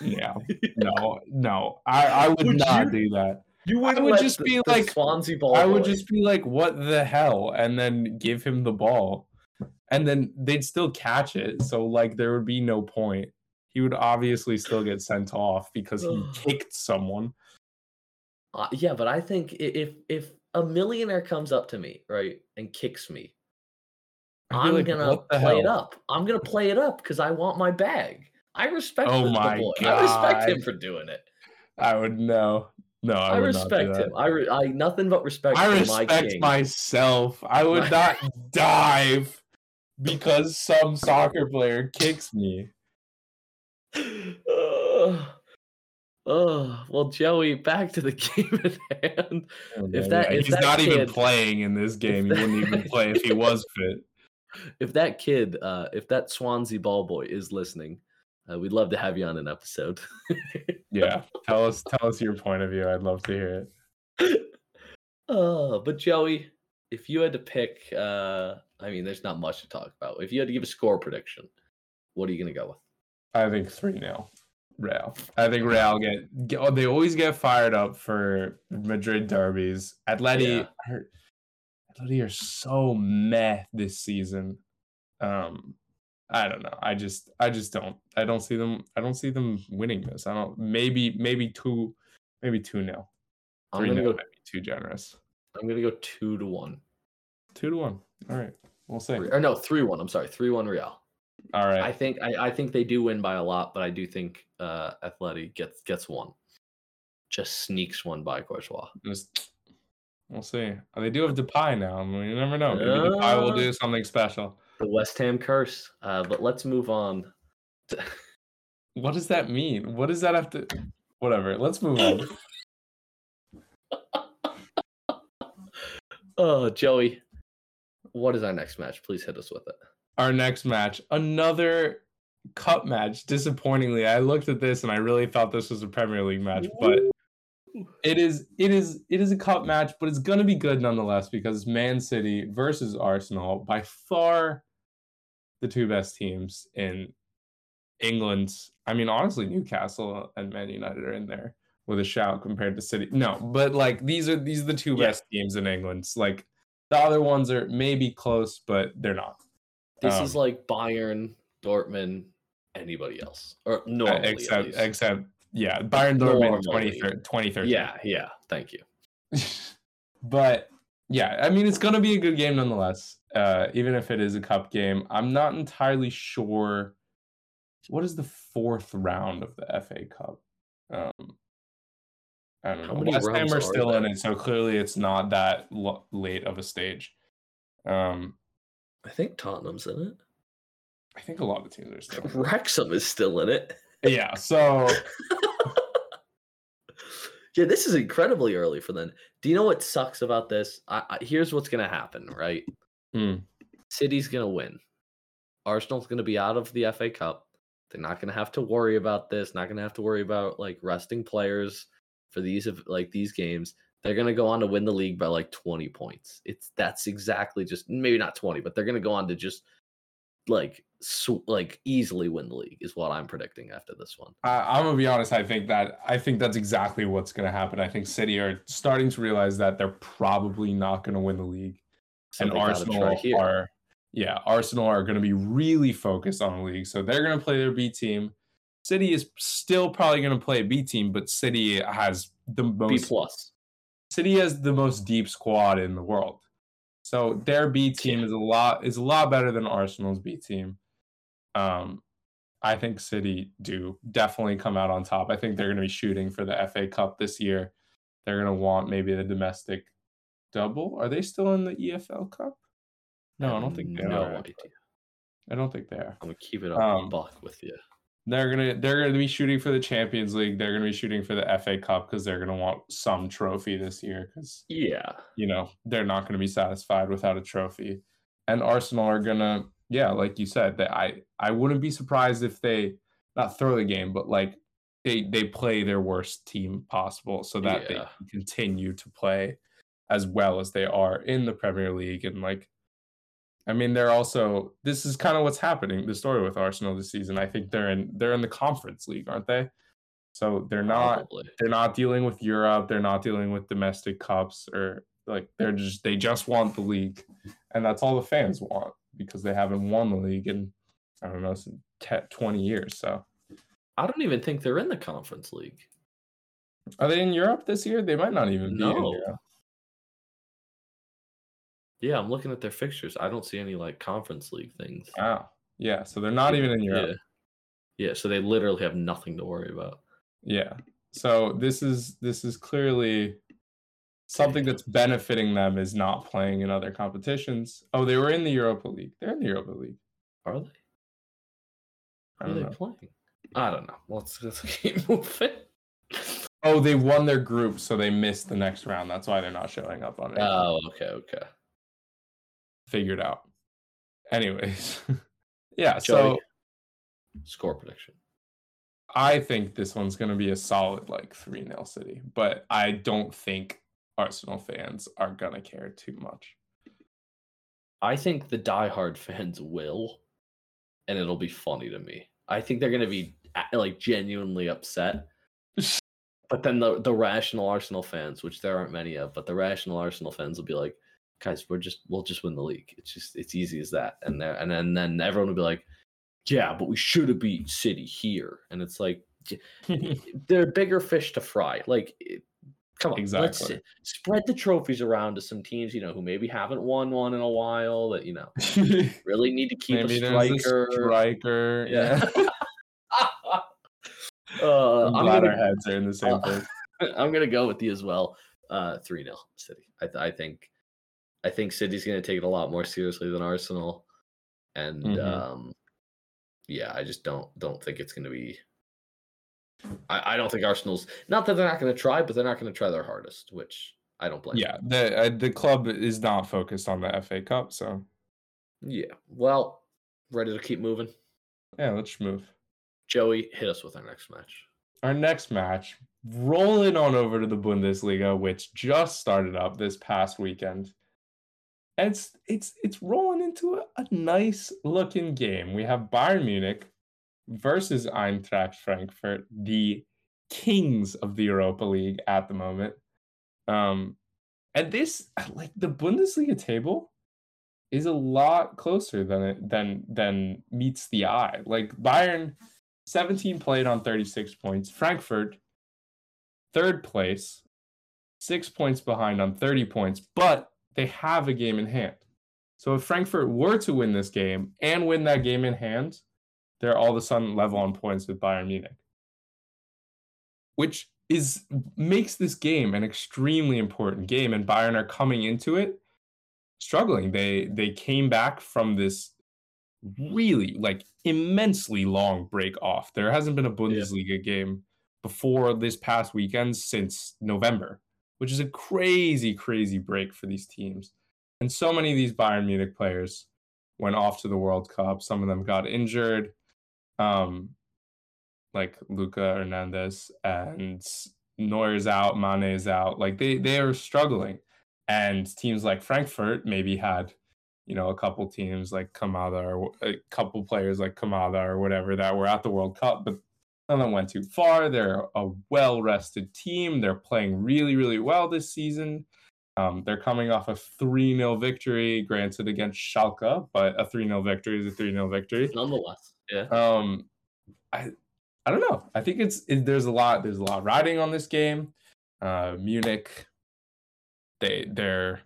yeah, no, no. I I would, Would not you- do that. You would wouldn't just the- be the like- Swansea ball. I would boy- just be like, "What the hell?" and then give him the ball, and then they'd still catch it. So like, there would be no point. He would obviously still get sent off because he kicked someone. Uh, yeah, but I think if if a millionaire comes up to me right and kicks me, I'm like, gonna "What the play it up. I'm gonna play it up because I want my bag. I respect Oh my boy. I respect him for doing it. I would no, no. I, I, would not do respect him. I re- I nothing but respect I my respect king. myself. I would not dive because some soccer player kicks me. Ugh. Ugh. well, Joey, back to the game at hand. If that- if he's that not even playing in this game, he wouldn't even play if he was fit. If that kid, uh, if that Swansea ball boy is listening, uh, we'd love to have you on an episode. Yeah, tell us, tell us your point of view. I'd love to hear it. Oh, but Joey, if you had to pick, uh, I mean, there's not much to talk about. If you had to give a score prediction, what are you gonna go with? I think three 0 Real. I think Real get, get oh, they always get fired up for Madrid derbies. Atleti Yeah. are Atleti are so meh this season. Um I don't know. I just I just don't I don't see them I don't see them winning this. I don't maybe maybe two maybe two nil. I'm gonna go. too generous. I'm gonna go two to one. Two to one. All right. We'll see. Or no, three one. I'm sorry, three one Real. All right. I think I, I think they do win by a lot, but I do think uh Atleti gets gets one. Just sneaks one by Courtois. Just we'll see. They do have Depay now. I mean, you never know. Maybe Depay will do something special. The West Ham curse. Uh, but let's move on. to- What does that mean? What does that have to? Whatever. Let's move on. oh, Joey. What is our next match? Please hit us with it. Our next match, another cup match. Disappointingly, I looked at this and I really thought this was a Premier League match, but it is. It is. It is a cup match, but it's gonna be good nonetheless because Man City versus Arsenal, by far the two best teams in England. I mean, honestly, Newcastle and Man United are in there with a shout compared to City. No, but like these are these are the two Yeah. best teams in England. Like the other ones are maybe close, but they're not. This is Um, like Bayern, Dortmund, anybody else. Or normally. except except yeah, Bayern Dortmund Normally. 20, 2013. Yeah, yeah. Thank you. but yeah, I mean it's gonna be a good game nonetheless. Uh, even if it is a cup game, I'm not entirely sure. What is the fourth round of the FA Cup? Um, I don't How know. many West Ham are still in it, so clearly it's not that lo- late of a stage. Um, I think Tottenham's in it. I think a lot of teams are still. in it. Wrexham is still in it. Yeah, so yeah, this is incredibly early for them. Do you know what sucks about this? I, I, here's what's going to happen, right? Hmm. City's going to win. Arsenal's going to be out of the FA Cup. They're not going to have to worry about this. Not going to have to worry about like resting players for these of like these games. They're going to go on to win the league by like 20 points. It's that's exactly just maybe not 20, but they're going to go on to just like sw- like easily win the league is what I'm predicting after this one. I, I'm gonna be honest. I think that I think that's exactly what's gonna happen. I think City are starting to realize that they're probably not gonna win the league, So and Arsenal are, yeah, Arsenal are gonna be really focused on the league. So they're gonna play their B team. City is still probably gonna play a B team, but City has the B most. plus. City has the most deep squad in the world. So their B team is a lot is a lot better than Arsenal's B team. Um, I think City do definitely come out on top. I think they're going to be shooting for the FA Cup this year. They're going to want maybe the domestic double. Are they still in the EFL Cup? No, I don't think they no are. idea. I don't think they are. I'm gonna keep it up Um, buck with you. They're gonna they're gonna be shooting for the Champions League. They're gonna be shooting for the FA Cup because they're gonna want some trophy this year. Because Yeah, you know they're not going to be satisfied without a trophy and arsenal are going to yeah like you said that i i wouldn't be surprised if they not throw the game but like they they play their worst team possible so that they Yeah. can continue to play as well as they are in the premier league and like i mean they're also this is kind of what's happening the story with arsenal this season i think they're in they're in the conference league aren't they so they're not probably. they're not dealing with Europe, they're not dealing with domestic cups or like they're just they just want the league. And that's all the fans want because they haven't won the league in I don't know, te- 20 years. So I don't even think they're in the conference league. are they in Europe this year? They might not even be in No. Yeah, I'm looking at their fixtures. I don't see any like conference league things. Wow. Yeah, so they're not even in Europe. Yeah. yeah, so they literally have nothing to worry about. Yeah. So this is this is clearly something that's benefiting them is not playing in other competitions. Oh, they were in the Europa League. They're in the Europa League. Are they? Who are they know. playing? I don't know. Let's, let's keep moving. Oh, they won their group, so they missed the next round. That's why they're not showing up on it. Oh, okay, okay. Figured out. Anyways, yeah. Joey, So score prediction. I think this one's going to be a solid like three 0 City, but I don't think Arsenal fans are gonna care too much. I think the diehard fans will, and it'll be funny to me. I think they're going to be like genuinely upset. But then the the rational Arsenal fans, which there aren't many of, but the rational Arsenal fans will be like, guys, we're just we'll just win the league. It's just it's easy as that. And there and then then everyone will be like, yeah, but we should have beat City here. And it's like they're bigger fish to fry. Like, come on, let's spread the trophies around to some teams, you know, who maybe haven't won one in a while. That you know really need to keep Maybe a there's a striker. striker. Yeah. Yeah. uh, I'm I'm glad gonna, heads are in the same uh, place. I'm gonna go with you as well. Uh, three 0 City. I, th- I think, I think City's gonna take it a lot more seriously than Arsenal, and Mhm. um, yeah, I just don't don't think it's gonna be. I, I don't think Arsenal's not that they're not gonna try, but they're not gonna try their hardest, which I don't blame. Yeah, the uh, the club is not focused on the FA Cup, so yeah. Well, ready to keep moving. yeah, let's move. Joey, hit us with our next match. Our next match, rolling on over to the Bundesliga, which just started up this past weekend. It's it's it's rolling into a, a nice looking game. We have Bayern Munich versus Eintracht Frankfurt, the kings of the Europa League at the moment. Um, and this like the Bundesliga table is a lot closer than it than than meets the eye. Like Bayern 17 played on 36 points. Frankfurt, third place, six points behind on 30 points, but they have a game in hand. So if Frankfurt were to win this game and win that game in hand, they're all of a sudden level on points with Bayern Munich. Which is makes this game an extremely important game, and Bayern are coming into it struggling. They they came back from this really like immensely long break off. There hasn't been a Bundesliga game before this past weekend since November, which is a crazy, crazy break for these teams. And so many of these Bayern Munich players went off to the World Cup. Some of them got injured, um, like Luca Hernandez and Neuer's out, Mane's out. Like they they are struggling, and teams like Frankfurt maybe had you know, a couple teams like Kamada or a couple players like Kamada or whatever that were at the World Cup, but none of them went too far. They're a well rested team. They're playing really, really well this season. Um, they're coming off a 3 0 victory, granted against Schalke, but a 3 0 victory is a 3 0 victory. Nonetheless, yeah. Um, I, I don't know. I think it's it, there's a lot there's a lot riding on this game. Uh, Munich, they they're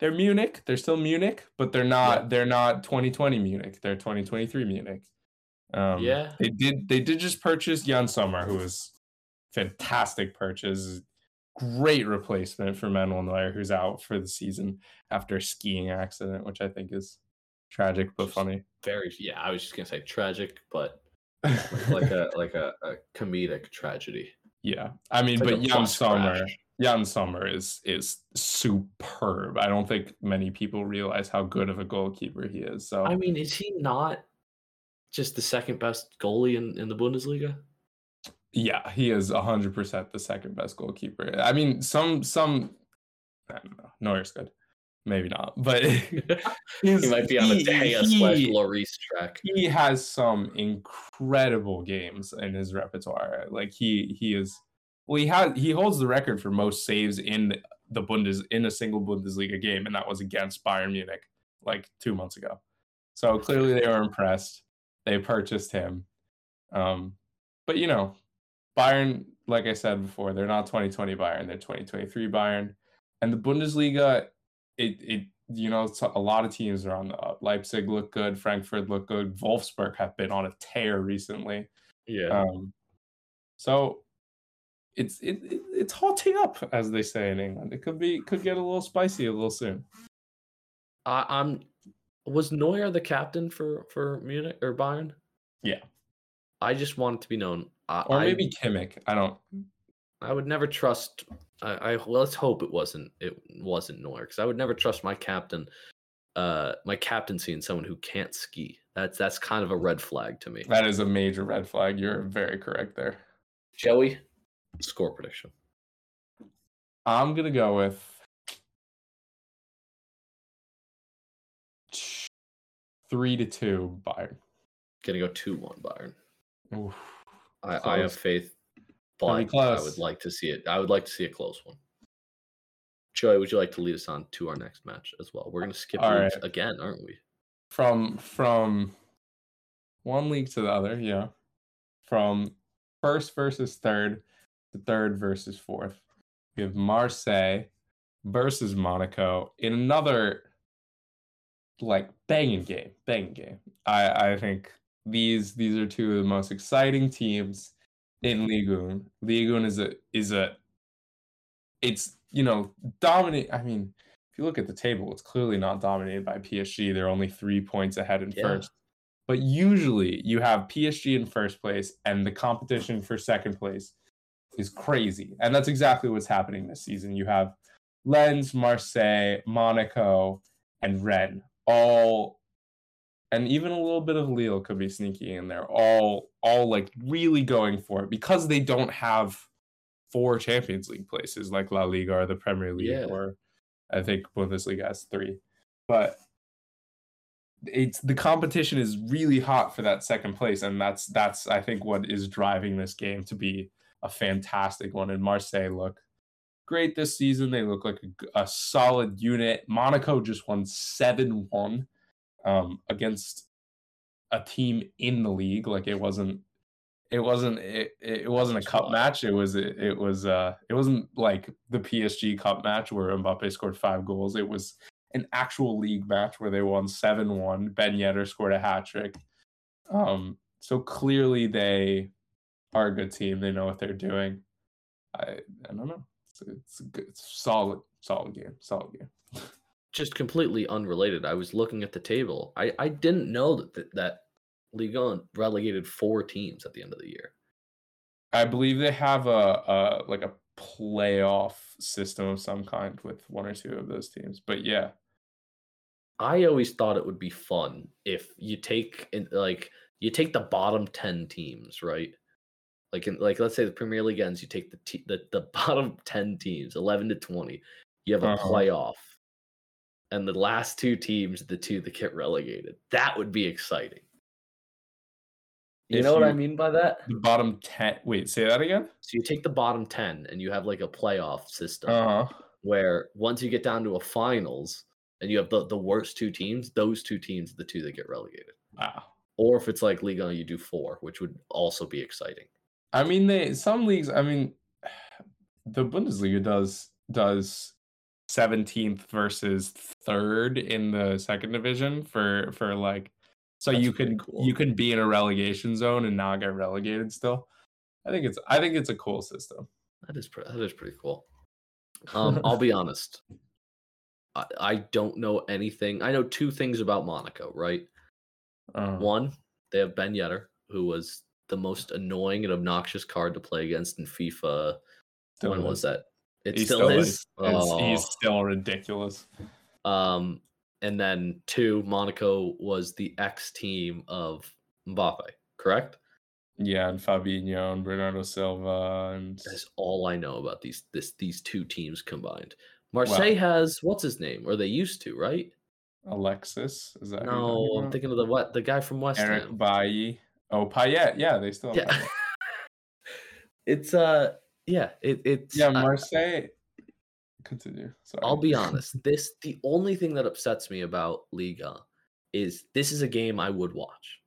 they're Munich. They're still Munich, but they're not. Yeah. They're not 2020 Munich. They're 2023 Munich. Um, Yeah. They did. They did just purchase Yann Sommer, who was fantastic purchase. Great replacement for Manuel Neuer, who's out for the season after a skiing accident, which I think is tragic but funny. Very. Yeah, I was just gonna say tragic, but like a like a, a comedic tragedy. yeah, I mean, like but Yann Sommer, crash. Yann Sommer is is superb. I don't think many people realize how good of a goalkeeper he is. So I mean, is he not just the second best goalie in, in the Bundesliga? Yeah, he is hundred percent the second best goalkeeper. I mean, some some I don't know. Neuer's good, maybe not, but he might be on a De slash Lloris track. He has some incredible games in his repertoire. Like he he is well, he has he holds the record for most saves in the Bundes in a single Bundesliga game, and that was against Bayern Munich like two months ago. So clearly they were impressed. They purchased him. Um, but you know, Bayern, like I said before, they're not 2020 Bayern, they're 2023 Bayern. And the Bundesliga, it it you know, a lot of teams are on the up. Leipzig look good, Frankfurt look good, Wolfsburg have been on a tear recently. Yeah. Um, so it's it, it it's hotting up, as they say in England. It could be could get a little spicy a little soon. I, I'm. Was Neuer the captain for for Munich or Bayern? Yeah. I just want it to be known. I, Or I- maybe Kimmich. I don't. I would never trust. I, I well, let's hope it wasn't. It wasn't Neuer because I would never trust my captain. Uh, my captaincy in someone who can't ski. That's that's kind of a red flag to me. That is a major red flag. You're very correct there. Joey, score prediction. I'm gonna go with three to two Bayern. Gonna go two one Bayern. Oof. I, I have faith, but I would like to see it. I would like to see a close one. Joey, would you like to lead us on to our next match as well? We're gonna skip right. again, aren't we? From from one league to the other, yeah. From first versus third to third versus fourth. We have Marseille versus Monaco in another like banging game, banging game. I I think these these are two of the most exciting teams in Ligue 1. Ligue 1 is a is a it's you know dominate. I mean, if you look at the table, it's clearly not dominated by PSG. They're only three points ahead in Yeah. first. But usually you have PSG in first place, and the competition for second place is crazy. And that's exactly what's happening this season. You have Lens, Marseille, Monaco, and Rennes all and even a little bit of Lille could be sneaky in there. All all like really going for it because they don't have four Champions League places like La Liga or the Premier League Yeah. or I think Bundesliga has three. But it's the competition is really hot for that second place, and that's that's I think what is driving this game to be a fantastic one. And Marseille look great this season. They look like a solid unit. Monaco just won seven one um, against a team in the league. Like it wasn't. It wasn't. It, it wasn't a cup match. It was. It, it was. Uh. It wasn't like the PSG Cup match where Mbappe scored five goals. It was an actual league match where they won 7-1. Ben Yedder scored a hat trick. Um, so clearly they are a good team. They know what they're doing. I I don't know. It's a, it's a good, it's solid, solid game. Solid game. Just completely unrelated. I was looking at the table. I I didn't know that that, that Ligue 1 relegated four teams at the end of the year. I believe they have a, a like a playoff system of some kind with one or two of those teams. But yeah, I always thought it would be fun if you take in, like you take the bottom ten teams, right? Like in like let's say the Premier League ends, you take the te- the, the bottom ten teams, eleven to twenty. You have a Uh-huh. playoff, and the last two teams, the two that get relegated. That would be exciting. You If know what I mean by that? the bottom ten. Wait, say that again. So you take the bottom ten, and you have like a playoff system Uh huh. where once you get down to a finals, and you have the, the worst two teams, those two teams are the two that get relegated. Wow. or if it's like Liga, you do four, which would also be exciting. I mean, they some leagues. I mean, the Bundesliga does does seventeenth versus third in the second division for for like, so That's you can cool. you can be in a relegation zone and not get relegated still. I think it's I think it's a cool system. That is pretty. That is pretty cool. Um, I'll be honest. I, I don't know anything. I know two things about Monaco. Right, Uh, one, they have Ben Yedder, who was the most annoying and obnoxious card to play against in FIFA. still when is. was that? It He still, is. It's- He's Oh. still ridiculous. Um, and then two, Monaco was the ex team of Mbappe. Correct. Yeah, and Fabinho and Bernardo Silva and That's all I know about these this these two teams combined. Marseille has what's his name, or they used to, right? Alexis. Is that No, I'm thinking of the what the guy from West Eric Ham. Bailly. Oh, Payet. Yeah, they still Yeah, it's uh, yeah, it it's Yeah, Marseille. Continue. Sorry. I'll be honest. This the only thing that upsets me about Liga is this is a game I would watch,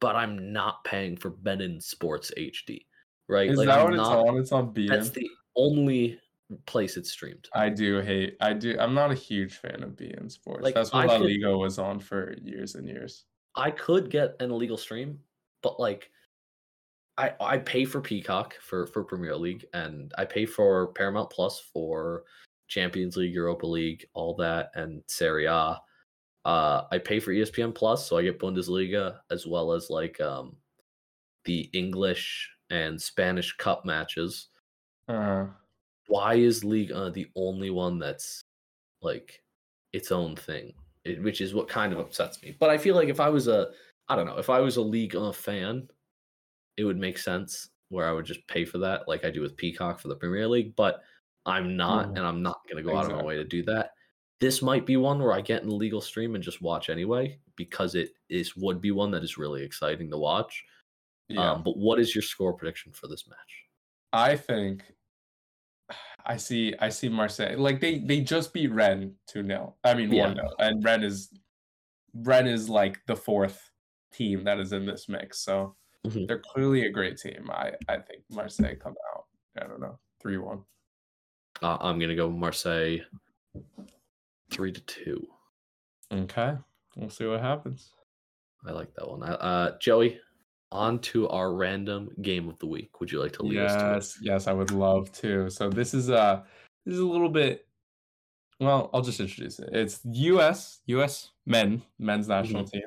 but I'm not paying for beIN Sports HD. Right? Is Like, that I'm what it's on? It's on beIN. That's the only place it's streamed. I do hate. I do. I'm not a huge fan of beIN Sports. Like, That's what I La could- Liga was on for years and years. I could get an illegal stream, but like I I pay for Peacock for for Premier League and I pay for Paramount Plus for Champions League, Europa League, all that and Serie A. Uh I pay for ESPN Plus so I get Bundesliga as well as like um the English and Spanish cup matches. Uh, Why is Ligue the only one that's like its own thing? It, which is what kind of upsets me. But I feel like if I was a, I don't know, if I was a Ligue uh, fan, it would make sense where I would just pay for that, like I do with Peacock for the Premier League. But I'm not, Mhm. and I'm not going to go out of my way to do that. This might be one where I get an illegal stream and just watch anyway, because it is would be one that is really exciting to watch. Yeah. Um, but what is your score prediction for this match? I think I see I see Marseille. Like they they just beat Rennes 2-0. I mean Yeah. 1-0. And Rennes is Rennes is like the fourth team that is in this mix. So Mhm. they're clearly a great team. I I think Marseille come out. I don't know. 3-1. Uh, I'm gonna go Marseille three to two. Okay. We'll see what happens. I like that one. Uh, Uh, Joey, on to our random game of the week. Would you like to lead us to it? Yes, yes, I would love to. So this is uh this is a little bit well, I'll just introduce it. It's US US men, men's national team.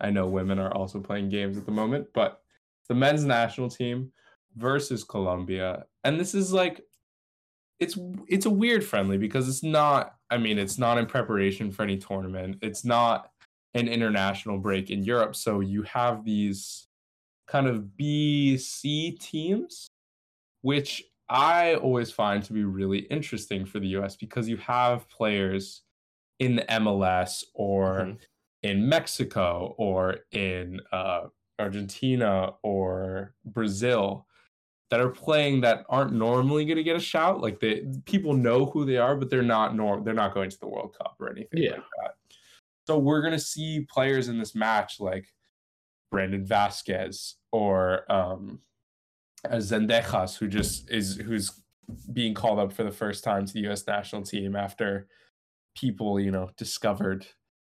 I know women are also playing games at the moment, but the men's national team versus Colombia. And this is like it's it's a weird friendly because it's not I mean, it's not in preparation for any tournament. It's not an international break in Europe, so you have these kind of B C teams, which I always find to be really interesting for the US because you have players in the MLS or Mhm. In Mexico or in uh, Argentina or Brazil that are playing that aren't normally going to get a shout. Like they people know who they are, but they're not norm. They're not going to the World Cup or anything Yeah. like that. So we're going to see players in this match like Brandon Vazquez or um, Zendejas, who just is who's being called up for the first time to the U.S. national team after people, you know, discovered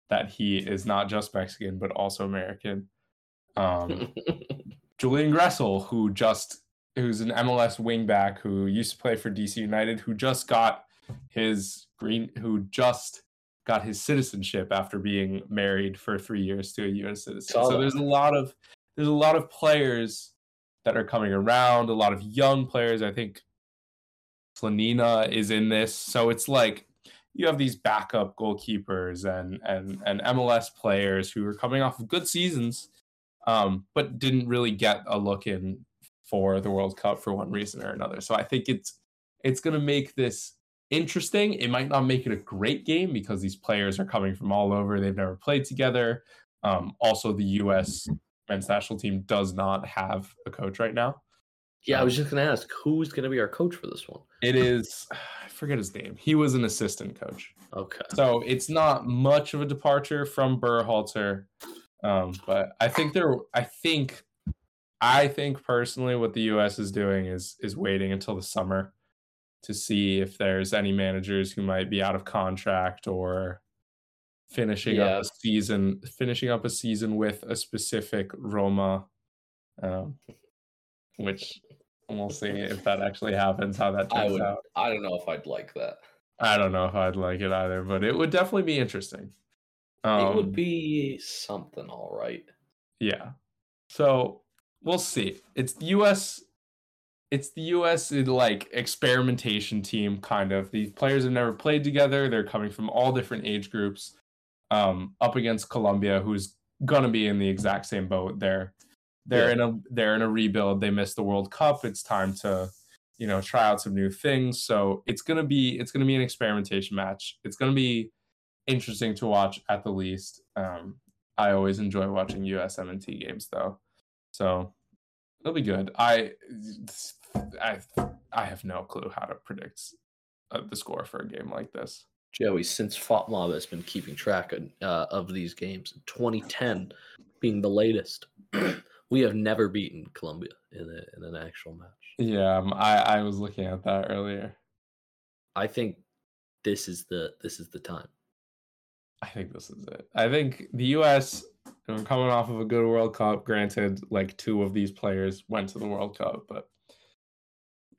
that he is not just Mexican but also American. Um, Julian Gressel, who just who's an MLS wingback who used to play for DC United, who just got his green, who just got his citizenship after being married for three years to a U.S. citizen. Saw so that. there's a lot of there's a lot of players that are coming around, a lot of young players. I think Slonina is in this, so it's like you have these backup goalkeepers and and and MLS players who are coming off of good seasons, um, but didn't really get a look in for the World Cup for one reason or another. So I think it's it's going to make this interesting. It might not make it a great game because these players are coming from all over. They've never played together. Um, also, the U.S. men's national team does not have a coach right now. Yeah, I was just gonna ask who's gonna be our coach for this one. It is I forget his name. He was an assistant coach. Okay. So it's not much of a departure from Berhalter. Um, but I think they're I think I think personally what the US is doing is is waiting until the summer to see if there's any managers who might be out of contract or finishing Yeah. up a season finishing up a season with a specific Roma um, which we'll see if that actually happens how that I turns would. out. I don't know if I'd like that. I don't know if I'd like it either, but it would definitely be interesting. it Um, would be something, all right. yeah. So we'll see. It's the U.S. It's the U.S. like experimentation team, kind of. These players have never played together. They're coming from all different age groups. Um, up against Colombia, who's gonna be in the exact same boat. They're they're Yeah. in a they're in a rebuild. They missed the World Cup. It's time to you know try out some new things. So it's gonna be it's gonna be an experimentation match. It's gonna be interesting to watch at the least. Um, I always enjoy watching USMNT games though, so it'll be good. I I I have no clue how to predict uh, the score for a game like this. Joey, since FOTMOB has been keeping track of, uh, of these games, 2010 being the latest, we have never beaten Colombia in, a, in an actual match. Yeah, um, I I was looking at that earlier. I think this is the this is the time. I think this is it. I think the U.S. coming off of a good World Cup. Granted, like two of these players went to the World Cup, but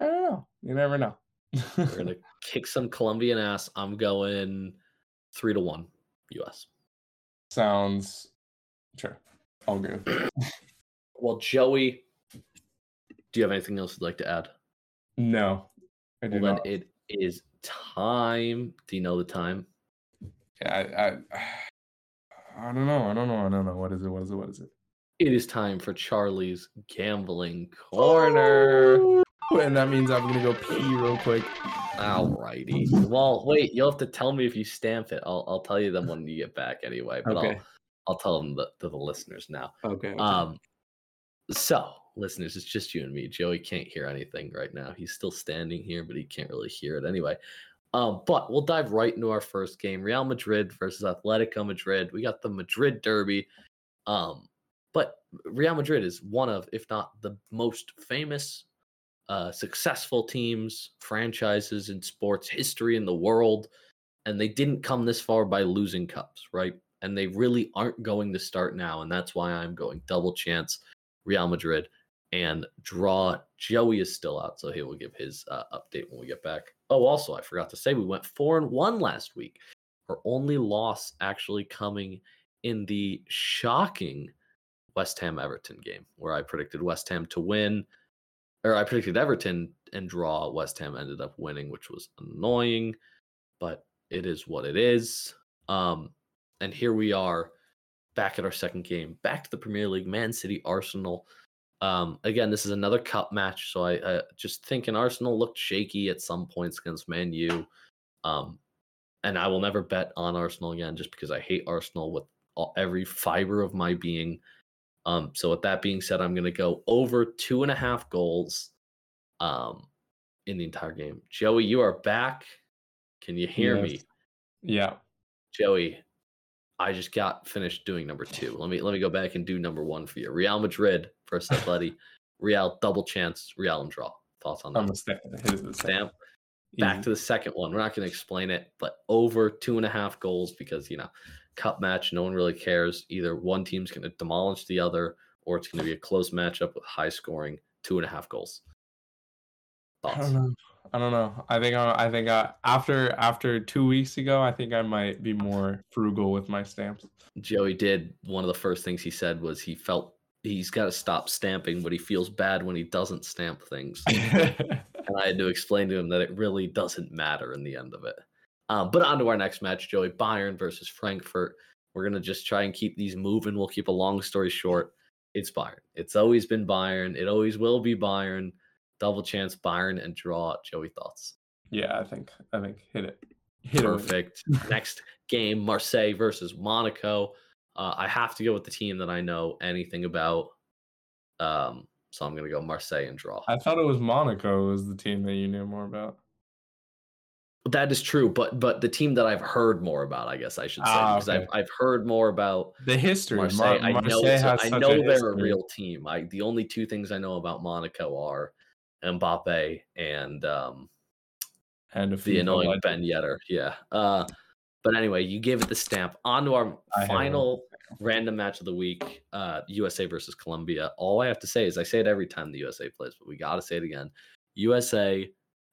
I don't know. You never know. We're gonna kick some Colombian ass. I'm going three to one, U.S. Sounds sure. I'll. Well, Joey, do you have anything else you'd like to add? No, I Well, then not. it is time. Do you know the time? Yeah, I, I, I don't know. I don't know. I don't know. What is it? What is it? What is it? It is time for Charlie's gambling corner. And that means I'm gonna go pee real quick. Alrighty. Well, wait. You'll have to tell me if you stamp it. I'll I'll tell you them when you get back anyway. But Okay. I'll I'll tell them the, to the listeners now. Okay. Um. So listeners, it's just you and me. Joey can't hear anything right now. He's still standing here, but he can't really hear it anyway. Um, but we'll dive right into our first game: Real Madrid versus Atletico Madrid. We got the Madrid Derby. Um, but Real Madrid is one of, if not the most famous, uh, successful teams, franchises in sports history in the world, and they didn't come this far by losing cups, right? And they really aren't going to start now, and that's why I'm going double chance Real Madrid and draw. Joey is still out, so he will give his uh, update when we get back. Oh, also, I forgot to say we went four and one last week. Our only loss actually coming in the shocking West Ham Everton game, where I predicted West Ham to win, or I predicted Everton and draw. West Ham ended up winning, which was annoying, but it is what it is. Um, and here we are back at our second game, back to the Premier League, Man City, Arsenal. Um, again, this is another cup match, so I, I just think an Arsenal looked shaky at some points against Man U. Um, and I will never bet on Arsenal again just because I hate Arsenal with all, every fiber of my being. Um, so with that being said, I'm going to go over two and a half goals um, in the entire game. Joey, you are back. Can you hear Yes. me? Yeah. Joey, I just got finished doing number two. Let me let me go back and do number one for you. Real Madrid versus Atleti. Real double chance. Real and draw. Thoughts on that? the stamp. The stamp. Stamp. Back to the second one. We're not going to explain it, but over two and a half goals because you know, cup match. No one really cares. Either one team's going to demolish the other, or it's going to be a close matchup with high scoring. Two and a half goals. I Thoughts? don't know. I don't know. I think I, I think I, after after two weeks ago, I think I might be more frugal with my stamps. Joey did one of the first things he said was he felt he's got to stop stamping, but he feels bad when he doesn't stamp things. and I had to explain to him that it really doesn't matter in the end of it. Um, but on to our next match, Joey Bayern versus Frankfurt. We're gonna just try and keep these moving. We'll keep a long story short. It's Bayern. It's always been Bayern. It always will be Bayern. Double chance Bayern and draw. Joey thoughts. yeah, I think I think hit it. Hit it with it. Perfect. Next game, Marseille versus Monaco. Uh, I have to go with the team that I know anything about. Um, so I'm gonna go Marseille and draw. I thought it was Monaco was the team that you knew more about. That is true, but but the team that I've heard more about, I guess I should say, Ah, because I've. I've heard more about The history. Marseille. Mar- I know Marseille a- has I know they're a real team. I the only two things I know about Monaco are Mbappe and um, and the annoying. Ben Yedder. Yeah. Uh, but anyway, you gave it the stamp. On to our I final random match of the week uh, USA versus Colombia. All I have to say is I say it every time the USA plays, but we got to say it again USA,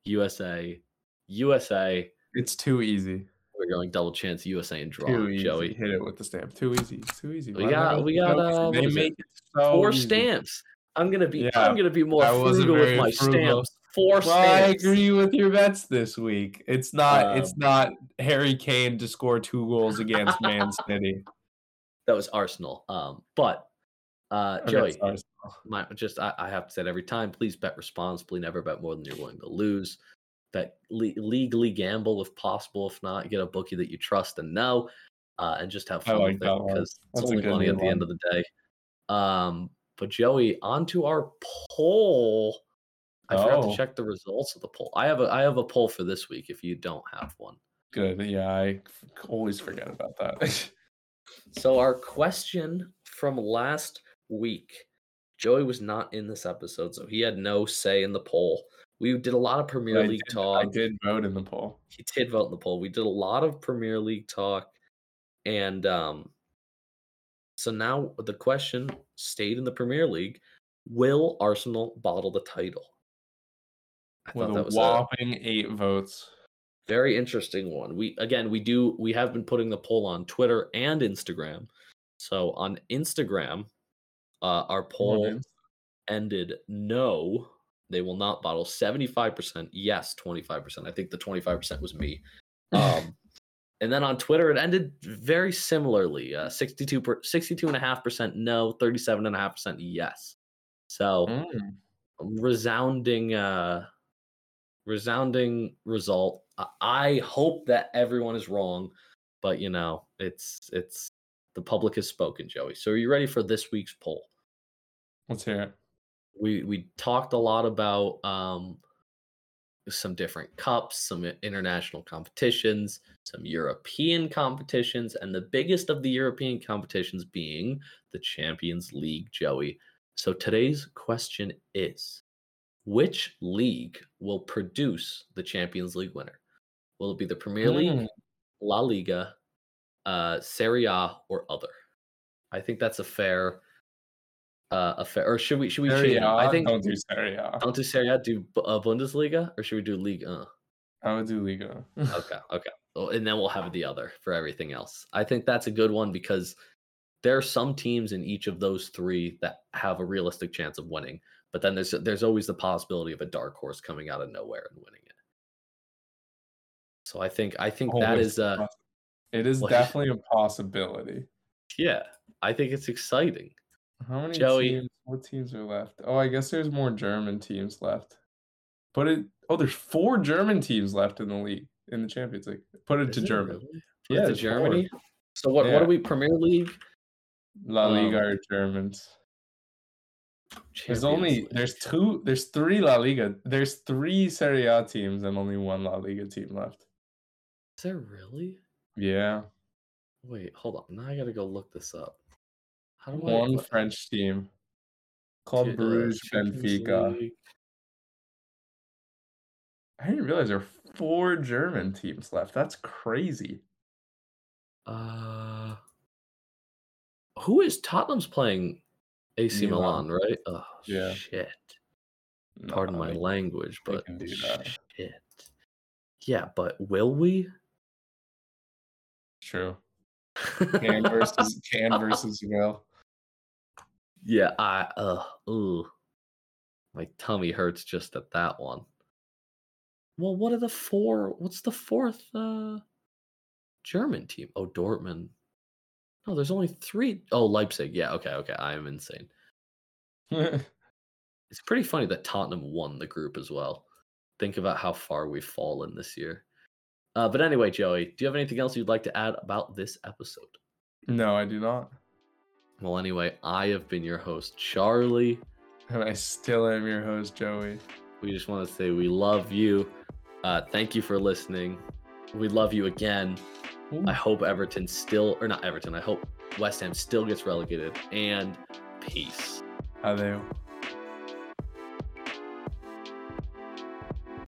USA, USA. It's too easy. We're going double chance USA and draw. Too easy. Joey. Hit it with the stamp. Too easy. Too easy. We Why got- we got, uh, they it? make it so Four easy. stamps. I'm gonna be. Yeah, I'm gonna be more frugal with my frugal. stamps. Four Well, I agree with your bets this week. It's not. it's Um, not Harry Kane to score two goals against Man City. That was Arsenal. Um, but uh, Okay, Joey, my just I, I have to say it every time. Please bet responsibly. Never bet more than you're willing to lose. Bet le- legally gamble if possible. If not, get a bookie that you trust and know, uh, and just have fun like with it because it's only money at the end of the day. Um, but Joey, on to our poll. I forgot Oh. to check the results of the poll. I have a I have a poll for this week. If you don't have one, Good. Yeah, I always forget about that. So our question from last week, Joey was not in this episode, so he had no say in the poll. We did a lot of Premier I League did, talk. I did vote in the poll. He did vote in the poll. We did a lot of Premier League talk, and um, so now the question stayed in the Premier League: Will Arsenal bottle the title? I With thought a that was a whopping eight votes. very interesting one. We again we do we have been putting the poll on Twitter and Instagram. So on Instagram, uh, our poll Morning. ended no, they will not bottle. Seventy five percent yes, twenty five percent. I think the twenty five percent was me. Um, and then on Twitter, it ended very similarly. Uh, 62 per, 62.5% no, 37.5% yes. So Mm. resounding uh resounding result I- i hope that everyone is wrong but you know it's it's the public has spoken joey so are you ready for this week's poll Let's hear it. we we talked a lot about um some different cups, some international competitions, some European competitions, and the biggest of the European competitions being the Champions League, Joey. So today's question is which league will produce the Champions League winner? Will it be the Premier League, Mm. La Liga, uh, Serie A, or other? I think that's a fair, uh, a fair. Or should we should we Serie change? it? I A, think don't do Serie A. don't do Serie A. Do uh, Bundesliga, or should we do Ligue? Uh, I would do Liga. okay, okay. Oh, and then we'll have the other for everything else. I think that's a good one because there are some teams in each of those three that have a realistic chance of winning, but then there's there's always the possibility of a dark horse coming out of nowhere and winning it. So I think I think that Always is uh It is definitely a possibility. yeah, I think it's exciting. How many Joey- teams? What teams are left? Oh, I guess there's more German teams left. Put it. Oh, there's four German teams left in the league in the Champions League. Put it Is to it German. really? Yeah, to there's four. Germany. So what what Yeah. are we Premier League? La Liga Um, are Germans. There's only League. there's two there's three La Liga. There's three Serie A teams and only one La Liga team left. Is there really? Yeah, Wait, hold on. Now I gotta go look this up. I one what- French team. called Bruges, Benfica. I didn't realize there were four German teams left. That's crazy. Uh, who is Tottenham's playing? AC Milan. Milan, right? Oh Yeah. shit. No, Pardon my they- language, but can do that. shit. Yeah, but will we? True. Can versus can versus will. Yeah, I uh ooh. My tummy hurts just at that one. Well, what are the four? What's the fourth uh German team? Oh, Dortmund. No, there's only three. Oh, Leipzig. Yeah, okay, okay. I am insane. It's pretty funny that Tottenham won the group as well. Think about how far we've fallen this year. Uh, but anyway, Joey, do you have anything else you'd like to add about this episode? no, I do not. Well, anyway, I have been your host, Charlie. And I still am your host, Joey. We just want to say we love you. Uh, thank you for listening. We love you again. I hope Everton still, or not Everton, I hope West Ham still gets relegated. And peace. Adeu.